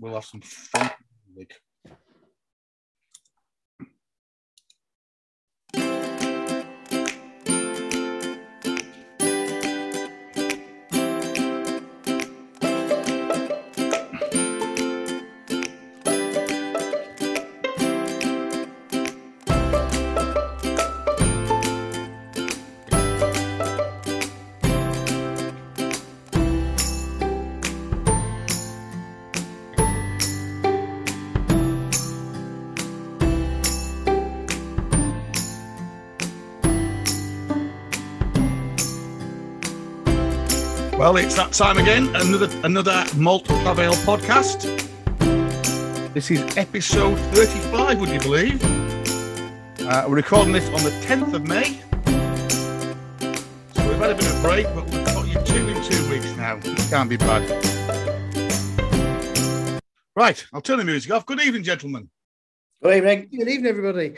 we'll have some fun. Well, it's that time again. Another another Malt Travail podcast. This is episode 35, would you believe? Uh, we're recording this on the 10th of May. So we've had a bit of a break, but we've got you two in two weeks now. It can't be bad. Right, I'll turn the music off. Good evening, gentlemen. Good evening. Good evening, everybody.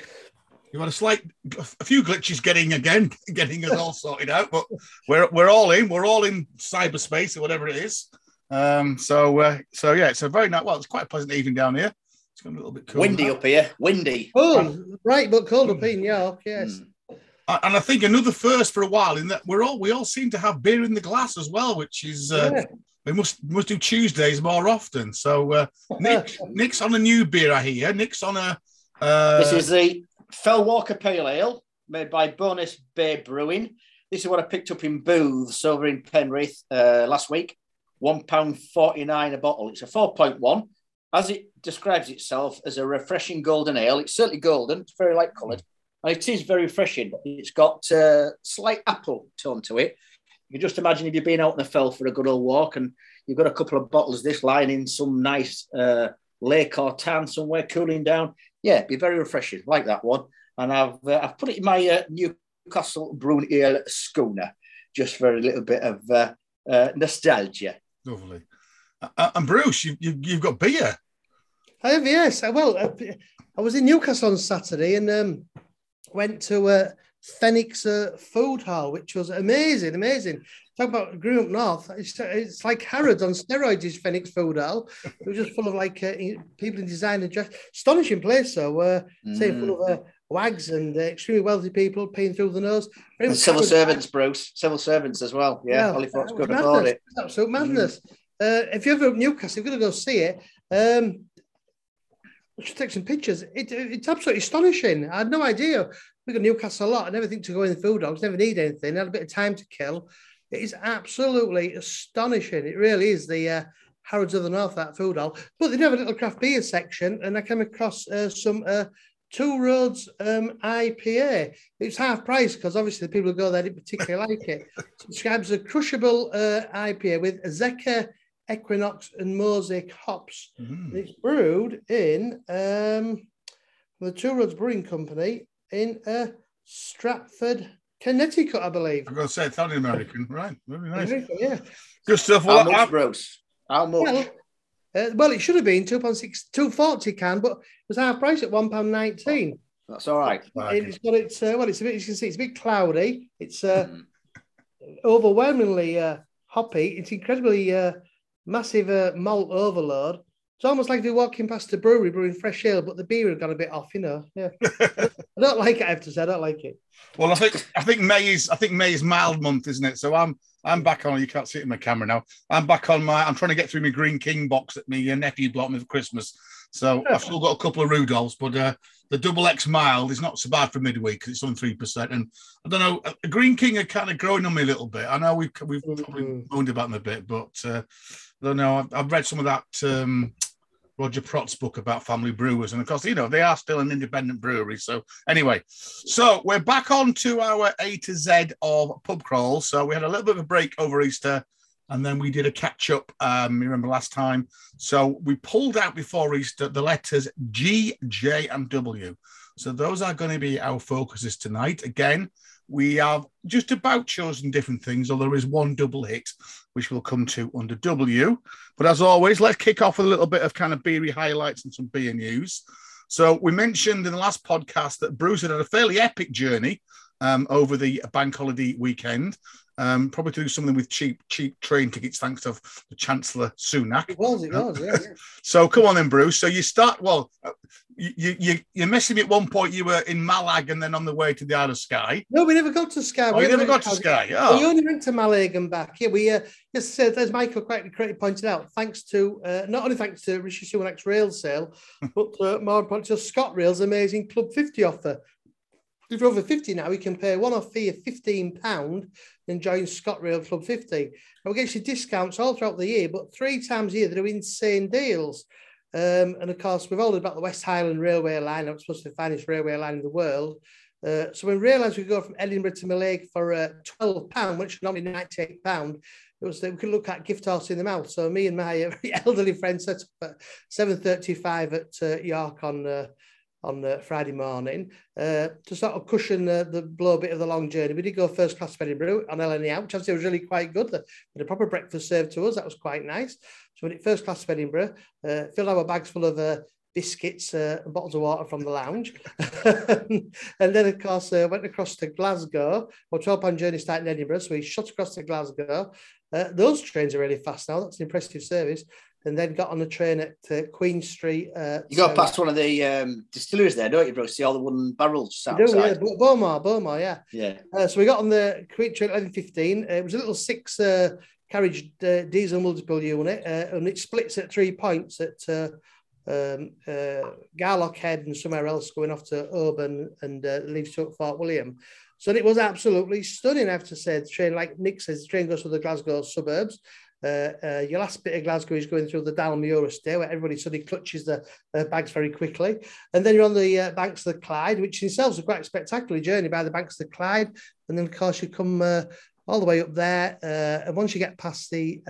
You had a slight, a few glitches getting again, getting us all sorted out, but we're we're all in. We're all in cyberspace or whatever it is. Um, so uh, so yeah, it's a very nice. Well, it's quite a pleasant evening down here. It's going a little bit cool. Windy now. up here. Windy. Oh, right, but cold up in York, yes. Mm. And I think another first for a while in that we're all we all seem to have beer in the glass as well, which is uh, Yeah. we must must do Tuesdays more often. So uh, Nick, Nick's on a new beer, I hear. Nick's on a. Uh, This is the Fellwalker Pale Ale made by Bowness Bay Brewing. This is what I picked up in booths over in Penrith uh, last week. £1.49 a bottle. It's a 4.1. As it describes itself as a refreshing golden ale, it's certainly golden. It's very light coloured. And it is very refreshing. It's got uh, slight apple tone to it. You can just imagine if you've been out in the fell for a good old walk and you've got a couple of bottles of this lying in some nice uh, lake or town somewhere cooling down. Yeah, be very refreshing, like that one. And I've uh, I've put it in my uh, Newcastle Brewing Ale schooner just for a little bit of uh, uh, nostalgia. lovely. Uh, and Bruce, you, you, you've got beer. I have, yes. I, well, I, I was in Newcastle on Saturday and um, went to uh, Fenwick uh, Food Hall, which was amazing, amazing. Talk about grew up north. It's, it's like Harrods on steroids, is Fenwick Food Hall. It was just full of like uh, people in design and dress. Astonishing place, though. Uh, Say Mm. full of uh, wags and uh, extremely wealthy people paying through the nose. Very And civil servants, Bruce. Civil servants as well. Yeah, that was could madness. afford it. It's Absolute madness. Uh, if you're ever Newcastle, you're going to go see it. Um, we should take some pictures. It, it's absolutely astonishing. I had no idea. We got Newcastle a lot. I never think to go in the food dogs. Never need anything. had a bit of time to kill. It is absolutely astonishing. It really is the uh, Harrods of the North that food hall. But they do have a little craft beer section, and I came across uh, some uh, Two Roads um, IPA. It's half price because obviously the people who go there didn't particularly like it. It describes a crushable uh, IPA with Azacca, Equinox, and Mosaic hops. Mm. And it's brewed in um, the Two Roads Brewing Company in uh, Stratford, Connecticut, I believe. I'm going to say it sounded American, right? Very nice. Yeah. Good stuff. How Well, much, Bruce? How much? Well, uh, well, it should have been two pound six, two forty can, but it was half price at one pound nineteen. That's all right. It's got its uh, well, it's a bit. You can see it's a bit cloudy. It's uh, Mm. overwhelmingly uh, hoppy. It's incredibly uh, massive uh, malt overload. It's almost like you're walking past a brewery brewing fresh ale, but the beer had gone a bit off, you know. Yeah, I don't like it. I have to say, I don't like it. Well, I think I think May is I think May is mild month, isn't it? So I'm I'm back on. You can't see it in my camera now. I'm back on my. I'm trying to get through my Greene King box that my uh, nephew bought me for Christmas. So I've still got a couple of Rudolphs, but uh, the double X mild is not so bad for midweek it's on three percent. And I don't know, a Greene King are kind of growing on me a little bit. I know we've we've probably Mhm. moaned about them a bit, but uh, I don't know. I've, I've read some of that. Um, Roger Protz's book about family brewers, and of course, you know they are still an independent brewery. So anyway, so we're back on to our A to Z of pub crawl. So we had a little bit of a break over Easter, and then we did a catch up. Um, you remember last time? So we pulled out before Easter the letters G, J, and W. So those are going to be our focuses tonight. Again, we have just about chosen different things, although there is one double hit, which we'll come to under W. But as always, let's kick off with a little bit of kind of beery highlights and some beer news. So we mentioned in the last podcast that Bruce had had a fairly epic journey um, over the bank holiday weekend. Um, probably to do something with cheap, cheap train tickets, thanks to the Chancellor Sunak. It was, it was, yeah. So come on then, Bruce. So you start. Well, uh, you you you're messing me at one point. You were in Mallaig and then on the way to the Isle of Skye. No, we never got to Skye. Oh, We never got to Skye. We Oh, only went to Mallaig and back. Yeah, we uh, yes, uh, as Michael correctly, correctly pointed out, thanks to uh, not only thanks to Rishi Sunak's rail sale, but uh, more importantly ScotRail's amazing Club 50 offer. If you're over 50 now, you can pay one-off fee of £15 and join ScotRail Club 50. And we get you discounts all throughout the year, but three times a year they do insane deals. Um, and of course, we've all heard about the West Highland Railway line. It's supposed to be the finest railway line in the world. Uh, so we realised we could go from Edinburgh to Mallaig for uh, £12, which is normally £98. It was that we could look at gift horse in the mouth. So me and my elderly friend set up at 7.35 at uh, York on uh, on uh, Friday morning uh, to sort of cushion uh, the blow bit of the long journey. We did go first class to Edinburgh on LNE which obviously was really quite good. The, the proper breakfast served to us. That was quite nice. So we did first class to Edinburgh, uh, filled our bags full of uh, biscuits uh, and bottles of water from the lounge. and then, of course, uh, went across to Glasgow. Our 12 pound journey started in Edinburgh. So we shot across to Glasgow. Uh, those trains are really fast now. That's an impressive service. And then got on a train at uh, Queen Street. Uh, You go so- past one of the um, distilleries there, don't you, bro? See all the wooden barrels We do, yeah, outside. Beaumont, Beaumont, yeah. Yeah. Uh, so we got on the Queen Train 1115. Uh, it was a little six uh, carriage uh, diesel multiple unit, uh, and it splits at three points at uh, um, uh, Garelochhead and somewhere else going off to Oban and uh, leaves to Fort William. So it was absolutely stunning, I have to say. The train, like Nick says, the train goes through the Glasgow suburbs. Uh, uh, your last bit of Glasgow is going through the Dalmuir estate, where everybody suddenly clutches their uh, bags very quickly. And then you're on the uh, banks of the Clyde, which in itself is a quite spectacular journey by the banks of the Clyde. And then, of course, you come uh, all the way up there. And once you get past the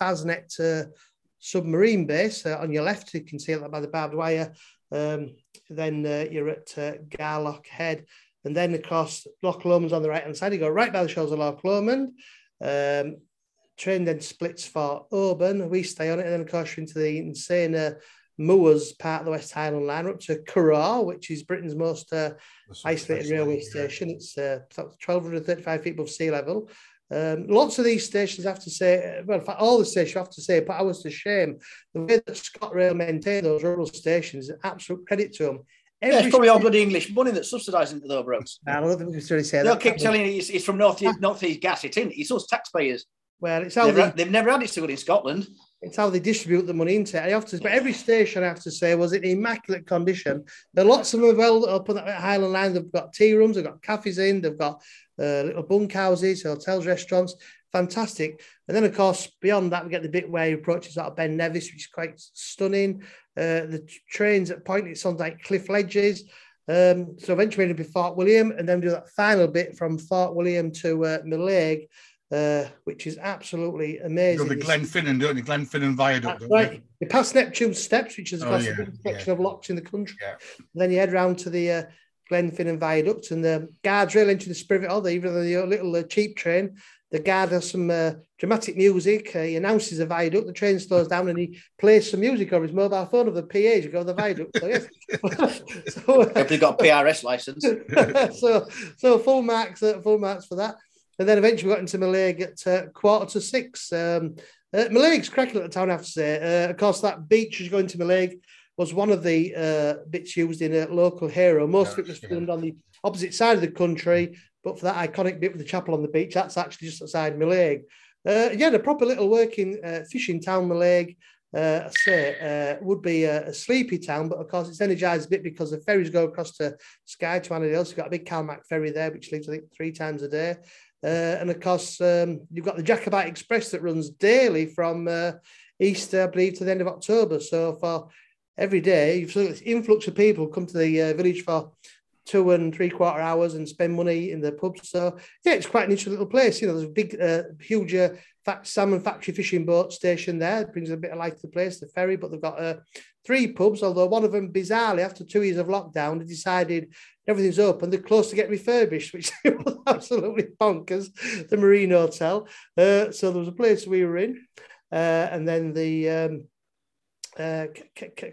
Faslane submarine base on your left, you can see that by the barbed wire. Um, then you're at Garelochhead. And then, across Loch Lomond's on the right hand side. You go right by the shores of Loch Lomond. Um, train then splits for Oban. We stay on it. And then, of course, you're into the insane uh, Moors part of the West Highland line, We're up to Corrour, which is Britain's most uh, isolated railway station. It's uh, 1,235 feet above sea level. Um, lots of these stations, I have to say, uh, well, in fact, all the stations, I have to say, put was to shame. The way that ScotRail maintain those rural stations is an absolute credit to them. Yeah, it's probably all bloody English money that's subsidising the bros. I don't think we can really say They'll that. keep telling you it's, it's from North Northeast Gas. It's in. It's us taxpayers. Well, it's how They've, they, they've never had it so good in Scotland. it's how they distribute the money into it. I have to, but every station I have to say was in immaculate condition. There are lots of them well up on that Highland line. They've got tea rooms, they've got cafes in, they've got uh, little bunkhouses, hotels, restaurants. Fantastic. And then, of course, beyond that, we get the bit where you approaches sort of Ben Nevis, which is quite stunning. Uh, the trains at point, it's on like cliff ledges. Um, so eventually it'll be Fort William, and then do that final bit from Fort William to uh, uh, which is absolutely You amazing. know, the It's- Glenfinnan, don't you? Glenfinnan Viaduct. that's don't you? right. You pass Neptune Steps, which is of Oh, yeah, the biggest yeah. section of locks in the country. Yeah. And then you head round to the uh, Glenfinnan Viaduct and the guards rail into the Spirit Hall, even though the little uh, cheap train. The guard has some uh, dramatic music. Uh, he announces the viaduct. The train slows down and he plays some music on his mobile phone of the PA as you go the viaduct. So, yes. so, uh, If got a PRS license. so, so full marks, uh, full marks for that. And then eventually we got into Mallaig at uh, quarter to six. Um, uh, Mallaig's cracking at the town, I have to say. Uh, of course, that beach as you go into Mallaig was one of the uh, bits used in a local hero. Most of it was filmed on the opposite side of the country, but for that iconic bit with the chapel on the beach, that's actually just outside Mallaig. Uh, yeah, the proper little working uh, fishing town, Mallaig. Uh, I say uh, would be a, a sleepy town, but of course it's energised a bit because the ferries go across to Skye to Armadale. So you've got a big Calmac ferry there, which leaves I think three times a day. Uh, and of course, um, you've got the Jacobite Express that runs daily from uh, Easter, I believe, to the end of October. So for every day, you've seen this influx of people come to the uh, village for two and three quarter hours and spend money in the pubs. So yeah, it's quite an interesting little place. You know, there's a big, uh, huge uh, fact, salmon factory fishing boat station there. It brings a bit of life to the place, the ferry. But they've got uh, three pubs, although one of them, bizarrely, after two years of lockdown, they decided everything's open. They're close to get refurbished, which was absolutely bonkers. The Marine Hotel. Uh, so there was a place we were in, uh, and then the um, uh, K-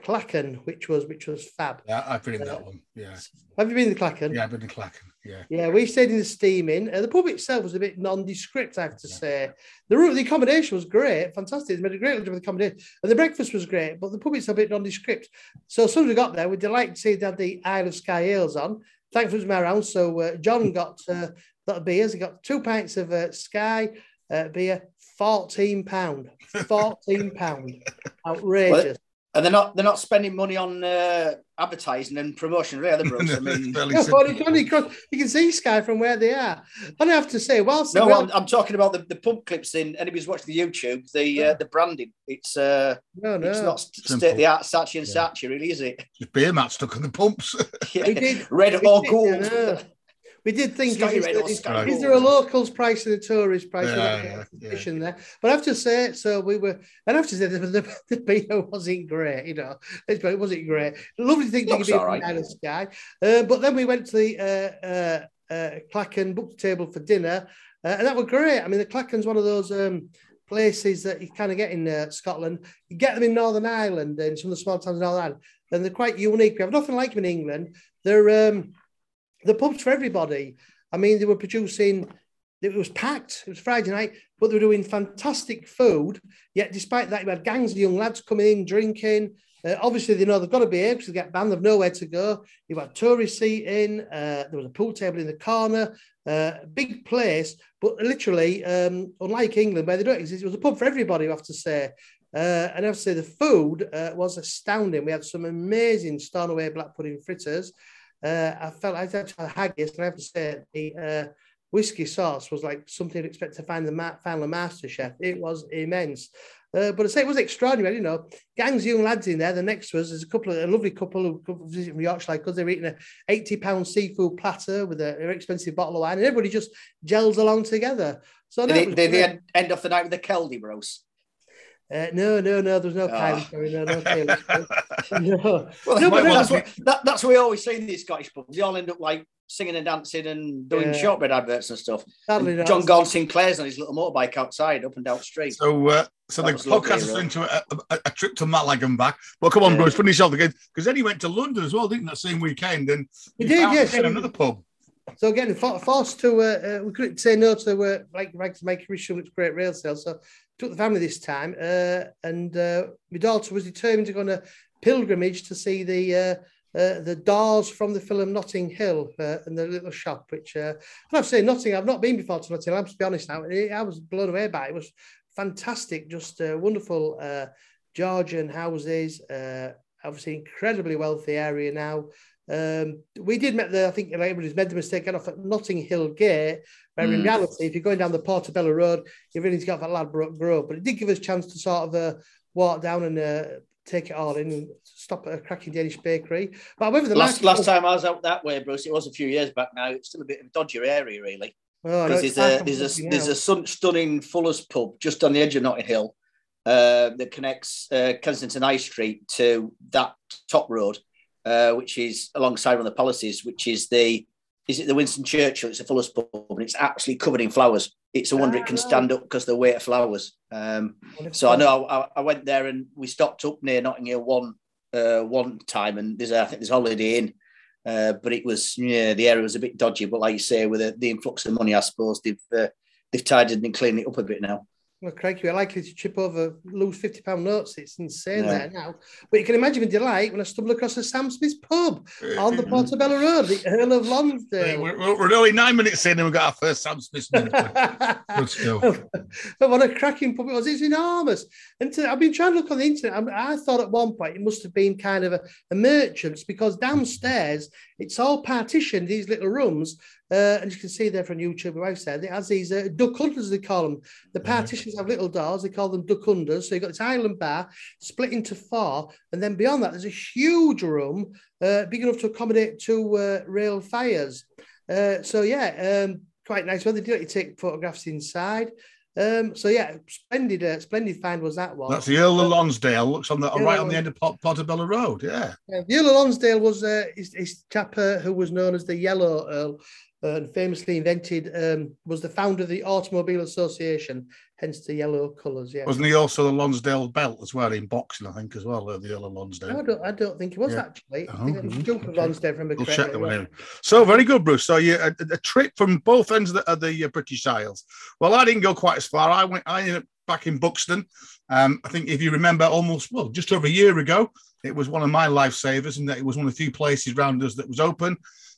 which was which was fab. Yeah, I've been in that one. Yeah. Have you been to Clachan? Yeah, I've been in Clachan. Yeah. Yeah, we stayed in the Steam Inn. Uh, the pub itself was a bit nondescript, I have to say. The room, the accommodation was great, fantastic. They made a great job of the accommodation, and the breakfast was great. But the pub itself a bit nondescript. So as soon as we got there, we're delighted to see they had the Isle of Skye ales on. Thankfully, it was my round. So uh, John got uh, that beers. He got two pints of uh, Skye uh, beer, fourteen pound, fourteen pound, outrageous. And they're not they're not spending money on uh, advertising and promotion, really, are they, Bruce? I mean, Fairly Yeah, simple. but you, can, you you can see Skye from where they are. And I have to say, whilst no, we all- I'm, I'm talking about the, the pub clips in anybody's watching the YouTube, the uh, the branding. It's uh, no, no, it's not Simple. state of the art Saatchi and Yeah. Saatchi, really, is it? Just beer mat stuck on the pumps. we did. Red or gold. I know. We did think, Sky is, red there- is- is there a locals price and a tourist price? Yeah, We got yeah, there. But I have to say, so we were, and I have to say, the, the, the beer wasn't great, you know, it's- but it wasn't great. Lovely thing to Looks be all from right. Isle of Skye. Uh, but then we went to the uh, uh, uh, Clachan, booked a table for dinner, uh, and that was great. I mean, the Clachan's one of those um, places that you kind of get in uh, Scotland. You get them in Northern Ireland and some of the small towns in Northern Ireland, and they're quite unique. We have nothing like them in England. They're um, the pubs for everybody. I mean, they were producing. It was packed. It was Friday night, but they were doing fantastic food. Yet, despite that, you had gangs of young lads coming in, drinking. Uh, obviously, they know they've got to behave because they get banned. They've nowhere to go. You've had tourist seating. Uh, there was a pool table in the corner. Uh, big place, but literally, um, unlike England, where they don't exist, it was a pub for everybody. I have to say. Uh, and I have to say, the food uh, was astounding. We had some amazing Stornoway black pudding fritters. Uh, I felt I had to haggis, and I have to say, the uh, whiskey sauce was like something you'd expect to find the ma- final master chef. It was immense. Uh, but I say it was extraordinary, you know. Gangs of young lads in there. The next was there's a couple of a lovely couple who come from Yorkshire because they're eating a 80 pound seafood platter with a very expensive bottle of wine, and everybody just gels along together. So Did they, did they end, end off the night with the ceilidh, Bruce? Uh, no, no, no. There's no Oh. ceilidh. No, no Taylor story. No. Well, No, that's, no, what, that, that's what we always say in these Scottish pubs. They all end up like singing and dancing and doing Yeah. shortbread adverts and stuff. Sadly, And. John Gordon Sinclair's on his little motorbike outside, up and down the street. So, uh, so That the was lovely, podcast is really. into a, a, a trip to Mallaig and back. But come on, Yeah. Bruce, finish off the again because then he went to London as well, didn't he, that same weekend? And He you did, found yes. again another pub. So again, for- forced to, uh, uh, we couldn't say no to the uh, like Rags Mike Richard, it's great rail sale. So took the family this time, uh, and uh, my daughter was determined to go on a pilgrimage to see the uh, uh, the doors from the film Notting Hill uh, and the little shop. Which uh, I have to say, Notting, I've not been before to Notting Hill. I have to be honest now. I was blown away by it. It was fantastic, just uh, wonderful uh, Georgian houses. Uh, obviously, incredibly wealthy area now. Um, we did make the, I think everybody's made the mistake getting off at Notting Hill Gate, where in Mm. reality, if you're going down the Portobello Road, you really need to get off at Ladbroke Grove. But it did give us a chance to sort of uh, walk down and uh, take it all in and stop at a cracking Danish bakery. But however, the last last time I was out that way, Bruce, it was a few years back now. It's still a bit of a dodgier area, really. Oh, no, there's a there's a there's a sun, stunning Fuller's pub just on the edge of Notting Hill uh, that connects uh, Kensington High Street to that top road, uh, which is alongside one of the palaces, which is the is it the Winston Churchill? It's a Fuller's pub, and it's absolutely covered in flowers. It's a wonder Ah, it can right. stand up because the weight of flowers. Um, so I know I, I went there and we stopped up near Notting Hill one uh, one time, and there's a, I think there's Holiday Inn, uh, but it was yeah the area was a bit dodgy. But like you say, with the, the influx of money, I suppose they've uh, they've tidied and cleaned it up a bit now. Well, crikey, we're likely to chip over, lose fifty pound notes. It's insane Yeah. there now. But you can imagine my delight when I stumbled across a Sam Smith's pub on the Portobello Road, the Earl of Lonsdale. We're, we're only nine minutes in and we've got our first Sam Smith. minute. Good stuff. but what a cracking pub it was! It's enormous. And to, I've been trying to look on the internet. I, I thought at one point it must have been kind of a, a merchant's because downstairs it's all partitioned, these little rooms. Uh, and you can see there from YouTube, my wife said it has these uh, duck hunters, they call them. The partitions have little doors, they call them duck hunters. So you've got this island bar split into four. And then beyond that, there's a huge room uh, big enough to accommodate two uh, rail fires. Uh, so, yeah, um, quite nice. Well, they do let you take photographs inside. Um, so yeah, splendid, uh, splendid find was that one. That's the Earl of Lonsdale. Looks on the Earl right on the end of Port- Portobello Road. Yeah. Yeah, the Earl of Lonsdale was uh, his, his chap uh, who was known as the Yellow Earl. And famously invented, um, was the founder of the Automobile Association, hence the yellow colours. Yeah. Wasn't he also the Lonsdale belt as well in boxing, I think, as well, uh, the yellow Lonsdale? I don't, I don't think he was Yeah. actually. I Oh, think it was Duke of. Lonsdale from We'll check that one in. So very good, Bruce. So yeah, a, a trip from both ends of the, of the uh, British Isles. Well, I didn't go quite as far. I went. I ended up back in Buxton. Um, I think if you remember, almost well, just over a year ago, it was one of my lifesavers, and that it was one of the few places round us that was open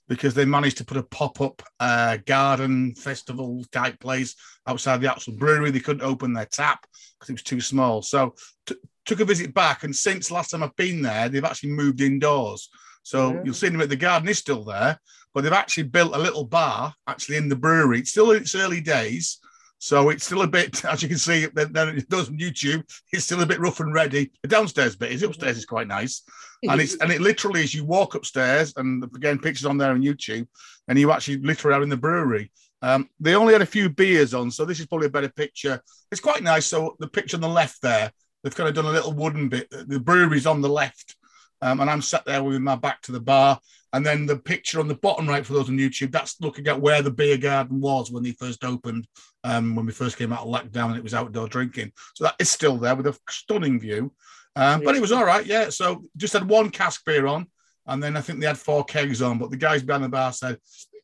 because they managed to put a pop-up uh, garden festival type place outside the actual brewery. They couldn't open their tap because it was too small. So t- took a visit back, and since last time I've been there, they've actually moved indoors. So Yeah. you'll see them at the garden is still there, but they've actually built a little bar actually in the brewery. It's still in its early days. So it's still a bit, as you can see, then it does on YouTube. It's still a bit rough and ready. The downstairs bit is upstairs is quite nice, and it's and it literally is you walk upstairs, and again pictures on there on YouTube, and you actually literally are in the brewery. Um, they only had a few beers on, so this is probably a better picture. It's quite nice. So the picture on the left there, they've kind of done a little wooden bit. The brewery's on the left, um, and I'm sat there with my back to the bar. And then the picture on the bottom right for those on YouTube, that's looking at where the beer garden was when they first opened, um, when we first came out of lockdown and it was outdoor drinking. So that is still there with a stunning view. Um, but it was all right, yeah. So just had one cask beer on, and then I think they had four kegs on. But the guys behind the bar said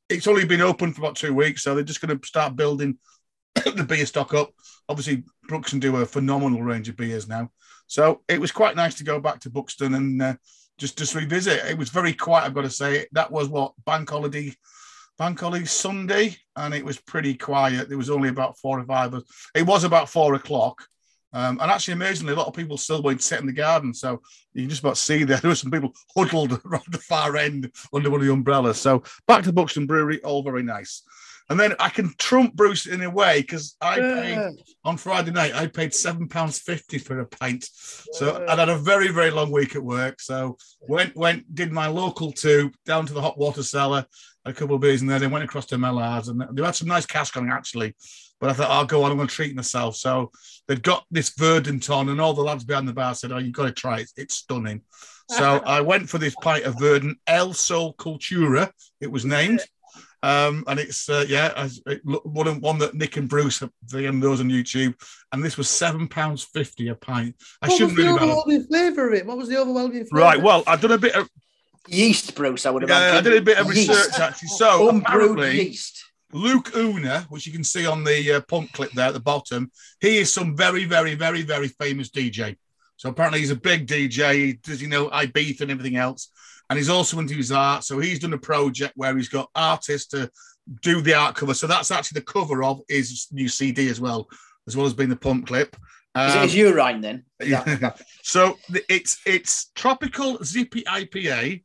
it's only been open for about two weeks, so they're just going to start building the beer stock up. Obviously, Buxton do a phenomenal range of beers now. So it was quite nice to go back to Buxton and uh, just just revisit. It was very quiet, I've got to say. That was what bank holiday, bank holiday Sunday, and it was pretty quiet. There was only about four or five. It was about four o'clock. Um, and actually, amazingly, a lot of people still went sit in the garden. So you can just about see there. There were some people huddled around the far end under one of the umbrellas. So back to Buxton Brewery, all very nice. And then I can trump Bruce in a way because I paid on Friday night, I paid seven pounds fifty for a pint. So I had a very, very long week at work. So went, went, did my local two down to the hot water cellar, a couple of beers, and then I went across to Mellards, and they had some nice cask on actually. But I thought, I'll go on, I'm going to treat myself. So they'd got this Verdant on, and all the lads behind the bar said, "Oh, you've got to try it. It's stunning." So I went for this pint of Verdant El Sol Cultura. It was named. Um, and it's uh, yeah, it, one one that Nick and Bruce have them those on YouTube, and this was seven pounds fifty a pint. I What was shouldn't the really overwhelming flavour of it? What was the overwhelming flavour? Right. Well, I've done a bit of Yeast, Bruce, I would have. yeah, I did a bit of Yeast. research actually. So Unbrewed apparently, yeast. Luke Una, which you can see on the uh, pump clip there at the bottom, he is some very, very, very, very famous DJ. So apparently he's a big DJ. He does, you know, Ibiza and everything else. And he's also into his art. So he's done a project where he's got artists to do the art cover. So that's actually the cover of his new CD as well, as well as being the pump clip. Is it Um, his urine then? Yeah. So it's it's tropical zippy IPA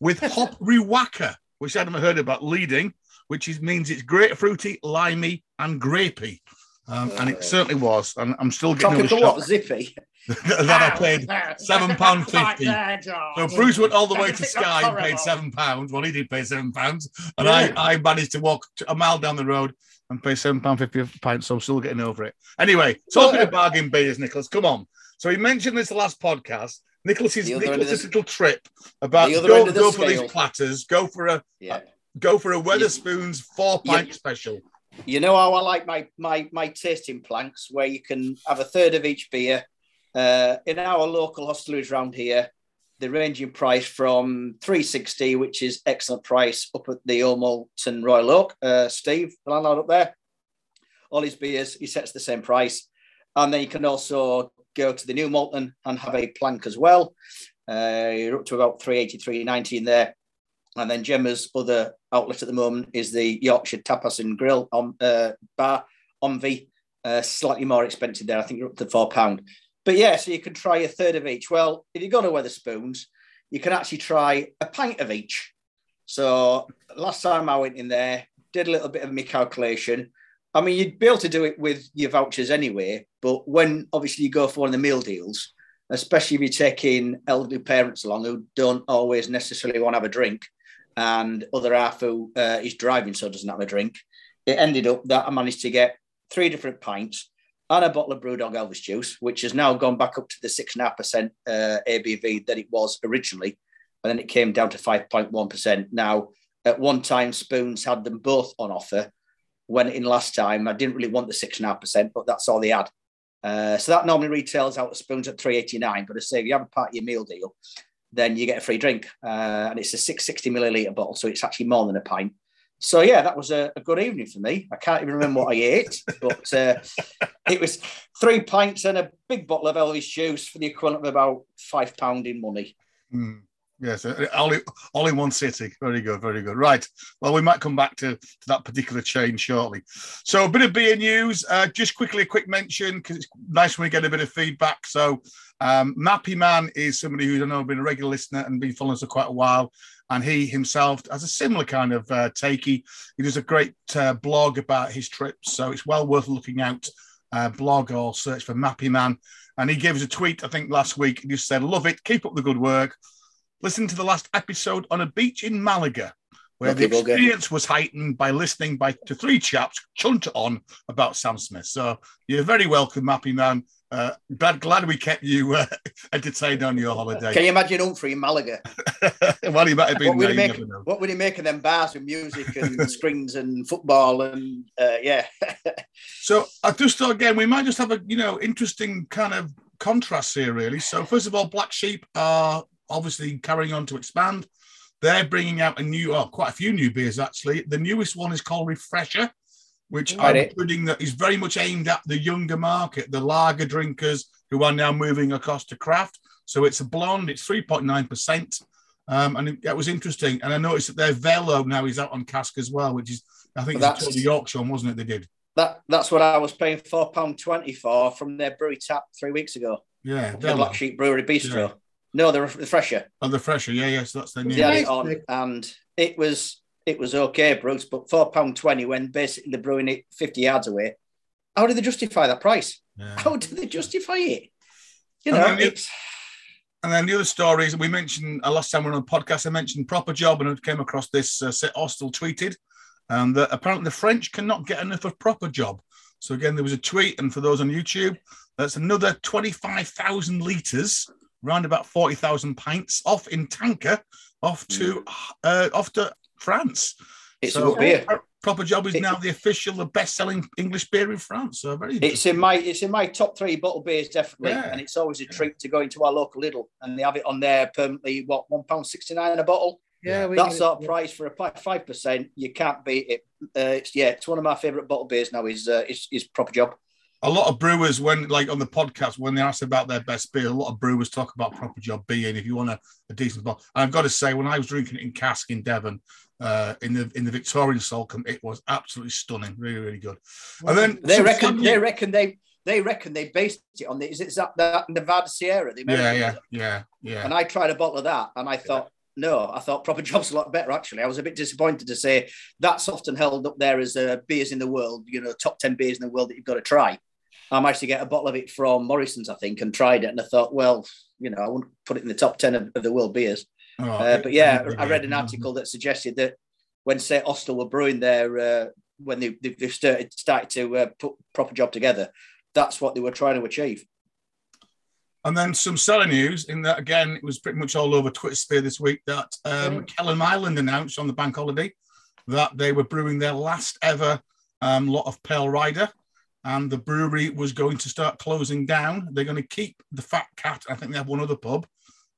with hop Riwaka, which I haven't heard about leading, which is, means it's grapefruity, limey, and grapey. Um, and it certainly was. And I'm still getting Tropical what? Zippy. That I paid seven pound fifty. So Bruce went all the way to Skye and paid seven pounds. Well, he did pay seven pounds, and Yeah. I, I managed to walk a mile down the road and pay seven pound fifty a pint. So I'm still getting over it. Anyway, talking of bargain beers, Nicholas, come on. So he mentioned this last podcast. Nicholas's The other end of Nicholas's the- little trip about the go, the go for scale. these platters, go for a Yeah. go for a Wetherspoons four Yeah. pint special. You know how I like my my my tasting planks, where you can have a third of each beer. Uh, in our local hosteleries around here, they range in price from 360, which is excellent price, up at the Old Malton Royal Oak. Uh, Steve, the landlord up there, all his beers, he sets the same price. And then you can also go to the New Malton and have a plank as well. Uh, you're up to about 380, 390 in there. And then Gemma's other outlet at the moment is the Yorkshire Tapas and Grill on uh, bar Envy, uh, slightly more expensive there. I think you're up to four pound. But yeah, so you can try a third of each. Well, if you go to Wetherspoons, you can actually try a pint of each. So last time I went in there, did a little bit of my calculation. I mean, you'd be able to do it with your vouchers anyway, but when obviously you go for one of the meal deals, especially if you're taking elderly parents along who don't always necessarily want to have a drink, and other half who uh, is driving so doesn't have a drink, it ended up that I managed to get three different pints and a bottle of Brewdog Elvis juice, which has now gone back up to the six and a half percent uh, ABV that it was originally, and then it came down to five point one percent. Now, At one time, Spoons had them both on offer. When in last time. I didn't really want the six and a half percent, but that's all they had. Uh, so that normally retails out of Spoons at three eighty nine. But I say if you have a part of your meal deal, then you get a free drink, uh, and it's a six sixty milliliter bottle, so it's actually more than a pint. So yeah, that was a, a, good evening for me. I can't even remember what I ate, but uh, it was three pints and a big bottle of Elvis juice for the equivalent of about five pound in money. Mm. Yes, uh, all in, all in one city. Very good, very good. Right. Well, we might come back to, to that particular chain shortly. So, a bit of beer news. Uh, just quickly, a quick mention because it's nice when we get a bit of feedback. So, um, Mappy Man is somebody who's I know been a regular listener and been following us for quite a while and he himself has a similar kind of uh, takey. He does a great uh, blog about his trips, so it's well worth looking out. Uh, blog or search for Mappy Man, and he gave us a tweet I think last week. He just said, "Love it, keep up the good work." Listen to the last episode on a beach in Malaga, where the experience was heightened by listening by to three chaps chunt on about Sam Smith. So you're very welcome, Mappy Man. Uh, glad, glad we kept you uh, entertained on your holiday. Can you imagine Humphrey in Malaga? well, he might have been. What would, he make, what would he make of them bars with music and strings and football and uh, yeah? so I just thought again we might just have a you know interesting kind of contrast here really. So first of all, Black Sheep are obviously carrying on to expand. They're bringing out a new, oh, quite a few new beers actually. The newest one is called Refresher which I'm including that is very much aimed at the younger market, the lager drinkers who are now moving across to craft. So it's a blonde, it's 3.9%. Um, and it, that was interesting. And I noticed that their Velo now is out on cask as well, which is, I think, well, it's the Yorkshire one, wasn't it? They did. That That's what I was paying £4.20 for from their brewery tap three weeks ago. Yeah. The Black Sheep Brewery Bistro. Yeah. No, the refresher. Oh, the fresher. Yeah, yes, that's the new. They had it on, and it was it was okay, Bruce, but four pound twenty when basically they're brewing it fifty yards away. How do they justify that price? Yeah. How do they justify it? You know, and then, the, and then the other stories we mentioned uh, last time we were on the podcast. I mentioned proper job, and I came across this. Uh, Austell tweeted, and that apparently the French cannot get enough of proper job. So again, there was a tweet, and for those on YouTube, that's another twenty-five thousand liters, around about forty thousand pints, off in tanker, off to hmm. uh, off to France. It's so, a good beer. Proper Job is it, now the official, the best-selling English beer in France. So very. It's in my it's in my top three bottle beers definitely, yeah. and it's always a treat to go into our local Lidl and they have it on there permanently. What one pound sixty nine a bottle? Yeah, that sort of price for a five percent, you can't beat it. Uh, it's yeah, it's one of my favorite bottle beers now. Is uh, is, is Proper Job a lot of brewers when like on the podcast when they ask about their best beer a lot of brewers talk about proper job beer and if you want a, a decent bottle and i've got to say when i was drinking it in cask in devon uh, in the in the Victorian Salcombe. It was absolutely stunning, really, really good. And then they reckon they reckon they they reckon they based it on the is it that, that Nevada Sierra? The yeah, yeah, yeah, yeah. And I tried a bottle of that, and I thought. No, I thought Proper Job's a lot better. Actually, I was a bit disappointed to say that's often held up there as uh, beers in the world. You know, top ten beers in the world that you've got to try. I managed to get a bottle of it from Morrison's, I think, and tried it, and I thought, well, you know, I wouldn't put it in the top ten of, of the world beers. Oh, uh, but yeah, I read an article that suggested that when St Austell were brewing their uh, when they they started started to uh, put proper job together, that's what they were trying to achieve. And then some selling news in that again, it was pretty much all over Twitter sphere this week that um, Kelham Island announced on the bank holiday that they were brewing their last ever um, lot of Pale Rider, and the brewery was going to start closing down. They're going to keep the Fat Cat. I think they have one other pub,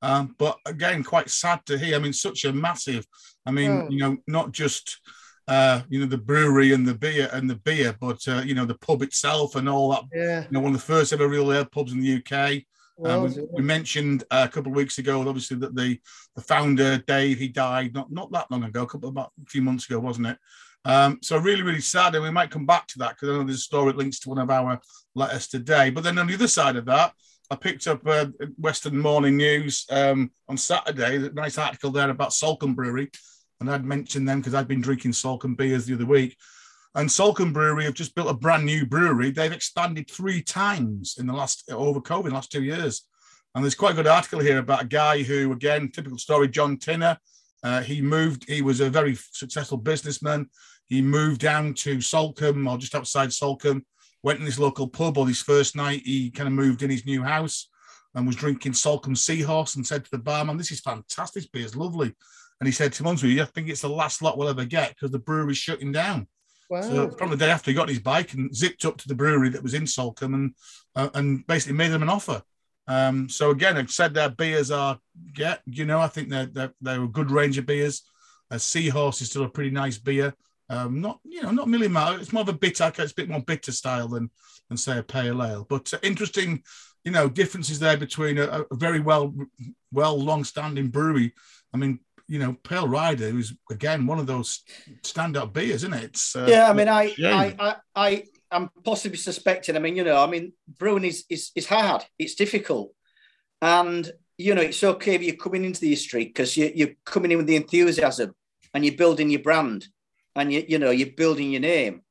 um, but again, quite sad to hear. I mean, such a massive. I mean, oh. you know, not just uh, you know the brewery and the beer and the beer, but uh, you know the pub itself and all that. Yeah. You know, one of the first ever real ale pubs in the UK. Um, we, we, mentioned uh, a couple of weeks ago, obviously, that the the founder Dave he died not not that long ago, a couple about a few months ago, wasn't it? Um, so really, really sad, and we might come back to that because I know there's a story that links to one of our letters today. But then on the other side of that, I picked up uh, Western Morning News um, on Saturday. A nice article there about Salcombe Brewery, and I'd mentioned them because I'd been drinking Salcombe beers the other week. And Salcombe Brewery have just built a brand new brewery. They've expanded three times in the last over COVID, last two years. And there's quite a good article here about a guy who, again, typical story, John Tinner. Uh, he moved. He was a very successful businessman. He moved down to Salcombe or just outside Salcombe went in this local pub on his first night. He kind of moved in his new house and was drinking Salcombe Seahorse and said to the barman, This is fantastic. This beer's lovely. And he said, to months I think it's the last lot we'll ever get because the brewery's shutting down. Wow. So probably the day after he got his bike and zipped up to the brewery that was in Salcombe and uh, and basically made them an offer. Um, so again, I've said their beers are yeah, you know, I think they're they're, they're a good range of beers. A Seahorse is still a pretty nice beer. Um, not you know not Millie Mile. It's more of a bitter. It's a bit more bitter style than than say a pale ale. But uh, interesting, you know, differences there between a, a very well well long standing brewery. I mean, you know, Pale Rider is again one of those standout beers, isn't it? It's, uh, yeah, I mean, I. I, I, I, I'm possibly suspecting. I mean, you know, I mean, brewing is is, is hard. It's difficult, and you know, it's okay if you're coming into the street because you, you're coming in with the enthusiasm and you're building your brand, and you, you know, you're building your name.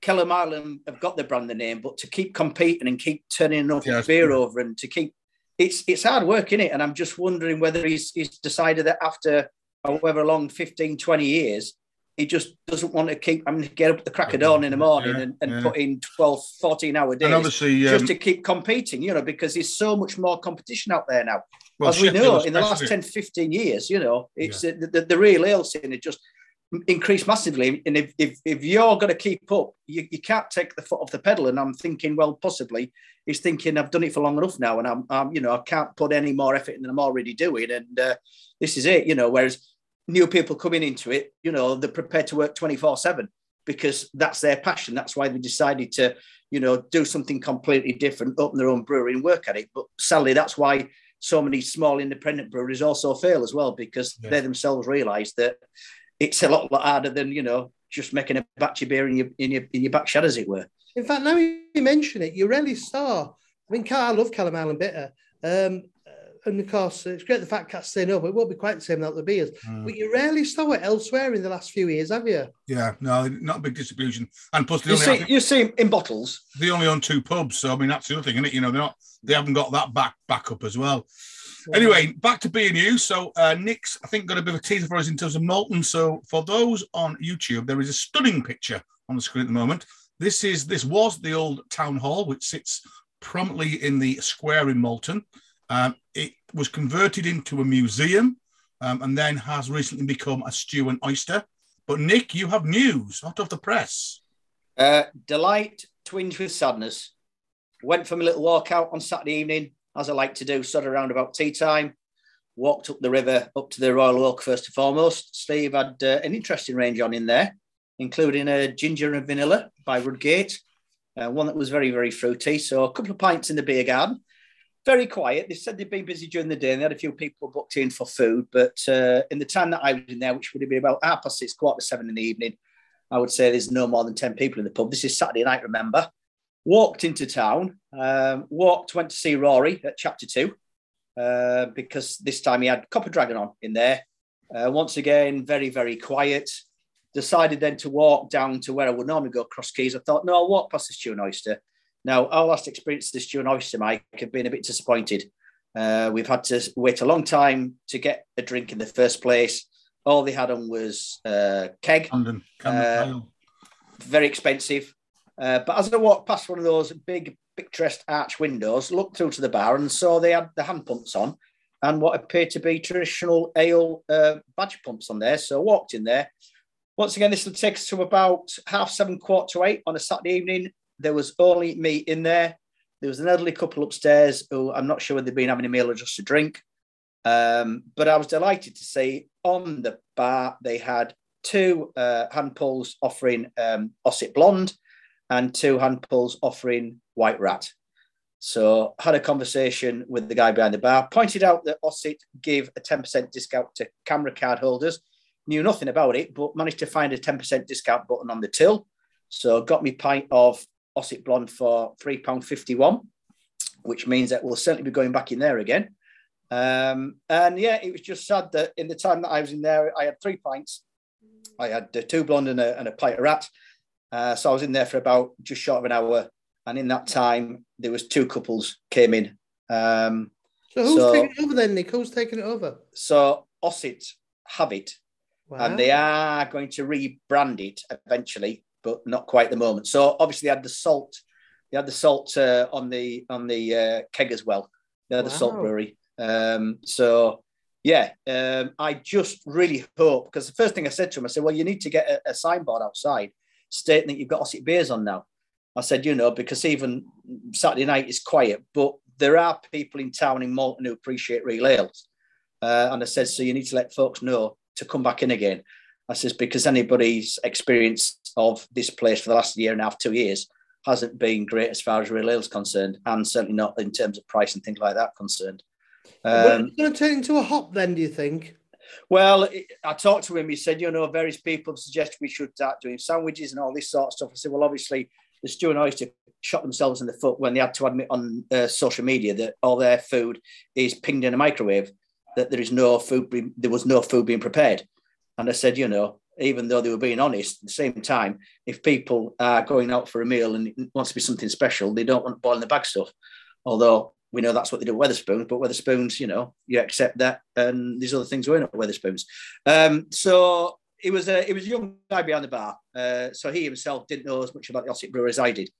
Kelham Island have got their brand, the name, but to keep competing and keep turning enough Yeah, beer over and to keep it's it's hard work, is it? And I'm just wondering whether he's he's decided that after however long, 15, 20 years, he just doesn't want to keep I mean get up at the crack of dawn in the morning Yeah, and, and yeah. put in 12, 14 hour days and obviously, just um, to keep competing, you know, because there's so much more competition out there now. well, As we know, in the last especially- 10, 15 years, you know, it's the, the, the real ale scene just increased massively. And if, if, if you're going to keep up, you, you can't take the foot off the pedal. And I'm thinking, well, possibly he's thinking, I've done it for long enough now. And I'm, I'm you know, I can't put any more effort in than I'm already doing. And uh, this is it, you know, whereas new people coming into it, you know, they're prepared to work 24 7 because that's their passion. That's why they decided to, you know, do something completely different, open their own brewery and work at it. But sadly, that's why so many small independent breweries also fail as well because Yeah. they themselves realise that it's a lot, lot harder than you know just making a batch of beer in your in your in your back shed, as it were. In fact, now you mention it, you rarely saw. I mean, Car- I love Kelham Island Bitter. Um, and of course, it's great the Fat Cat's saying no, but it won't be quite the same without the beers. Mm. But you rarely saw it elsewhere in the last few years, have you? yeah, no, not a big distribution. And plus, they You only, see, I think you see 'em in bottles. they only own two pubs. So I mean, that's the other thing, isn't it? You know, they're not, they haven't got that back back up as well. Anyway, back to B and U. So uh, Nick's, I think, got a bit of a teaser for us in terms of Malton. So for those on YouTube, there is a stunning picture on the screen at the moment. This is this was the old town hall, which sits prominently in the square in Malton. Um, it was converted into a museum, um, and then has recently become a stew and oyster. But Nick, you have news out of the press. Uh, delight twinged with sadness. Went for a little walk out on Saturday evening, as I like to do, sort of around about tea time. Walked up the river, up to the Royal Oak first and foremost. Steve had uh, an interesting range on in there, including a ginger and vanilla by Rudgate, uh, one that was very, very fruity. So a couple of pints in the beer garden. Very quiet. They said they'd been busy during the day and they had a few people booked in for food. But uh, in the time that I was in there, which would have been about half past six, quarter to seven in the evening, I would say there's no more than 10 people in the pub. This is Saturday night, remember. Walked into town, um, walked, went to see Rory at chapter two, uh, because this time he had Copper Dragon on in there. Uh, once again, very, very quiet. Decided then to walk down to where I would normally go across Keys. I thought, no, I'll walk past the Stew and Oyster. Now, our last experience of the Stew and Oyster, Mike, have been a bit disappointed. Uh, we've had to wait a long time to get a drink in the first place. All they had on was uh, keg, Camden, Camden Uh, very expensive. Uh, but as I walked past one of those big picturesque arch windows, looked through to the bar and saw they had the hand pumps on and what appeared to be traditional ale uh, badge pumps on there. So I walked in there. Once again, this will take us to about half seven, quarter to eight on a Saturday evening. There was only me in there. There was an elderly couple upstairs who I'm not sure whether they'd been having a meal or just a drink. Um, but I was delighted to see on the bar they had two uh, hand pulls offering um, Ossett Blonde and two hand pulls offering White Rat. So had a conversation with the guy behind the bar, pointed out that Ossett give a 10% discount to CAMRA card holders. Knew nothing about it, but managed to find a 10% discount button on the till. So got me pint of Ossett Blonde for £3.51, which means that we'll certainly be going back in there again. Um, and yeah, it was just sad that in the time that I was in there, I had three pints. I had uh, two blonde and a, and a pint of rat. Uh, so I was in there for about just short of an hour. And in that time, there was two couples came in. Um, So who's So- taking it over then, Nick? Who's taking it over? so Ossett have it, Wow. and they are going to rebrand it eventually, but not quite at the moment. So obviously, they had the salt. They had the salt uh, on the on the uh, keg as well. They had the salt brewery. Um, so yeah, um, I just really hope because the first thing I said to him, I said, "Well, you need to get a, a signboard outside stating that you've got Ossett beers on now." I said, "You know, because even Saturday night is quiet, but there are people in town in Malton who appreciate real ales." Uh, and I said, "So you need to let folks know to come back in again." I says because anybody's experience of this place for the last year and a half, two years, hasn't been great as far as real ales concerned, and certainly not in terms of price and things like that concerned. Um, it's going to turn into a hop then, do you think? Well, I talked to him. He said, you know, various people have suggested we should start doing sandwiches and all this sort of stuff. I said, well, obviously, the Stew and Oyster shot themselves in the foot when they had to admit on uh, social media that all their food is pinged in a microwave, that there is no food, be- there was no food being prepared. And I said, you know, even though they were being honest, at the same time, if people are going out for a meal and it wants to be something special, they don't want boiling the bag stuff. Although we know that's what they do at Wetherspoons, but Wetherspoons, you know, you accept that, and these other things going at Wetherspoons. Um, so it was a it was a young guy behind the bar, uh, so he himself didn't know as much about the Ossett Brewery as I did,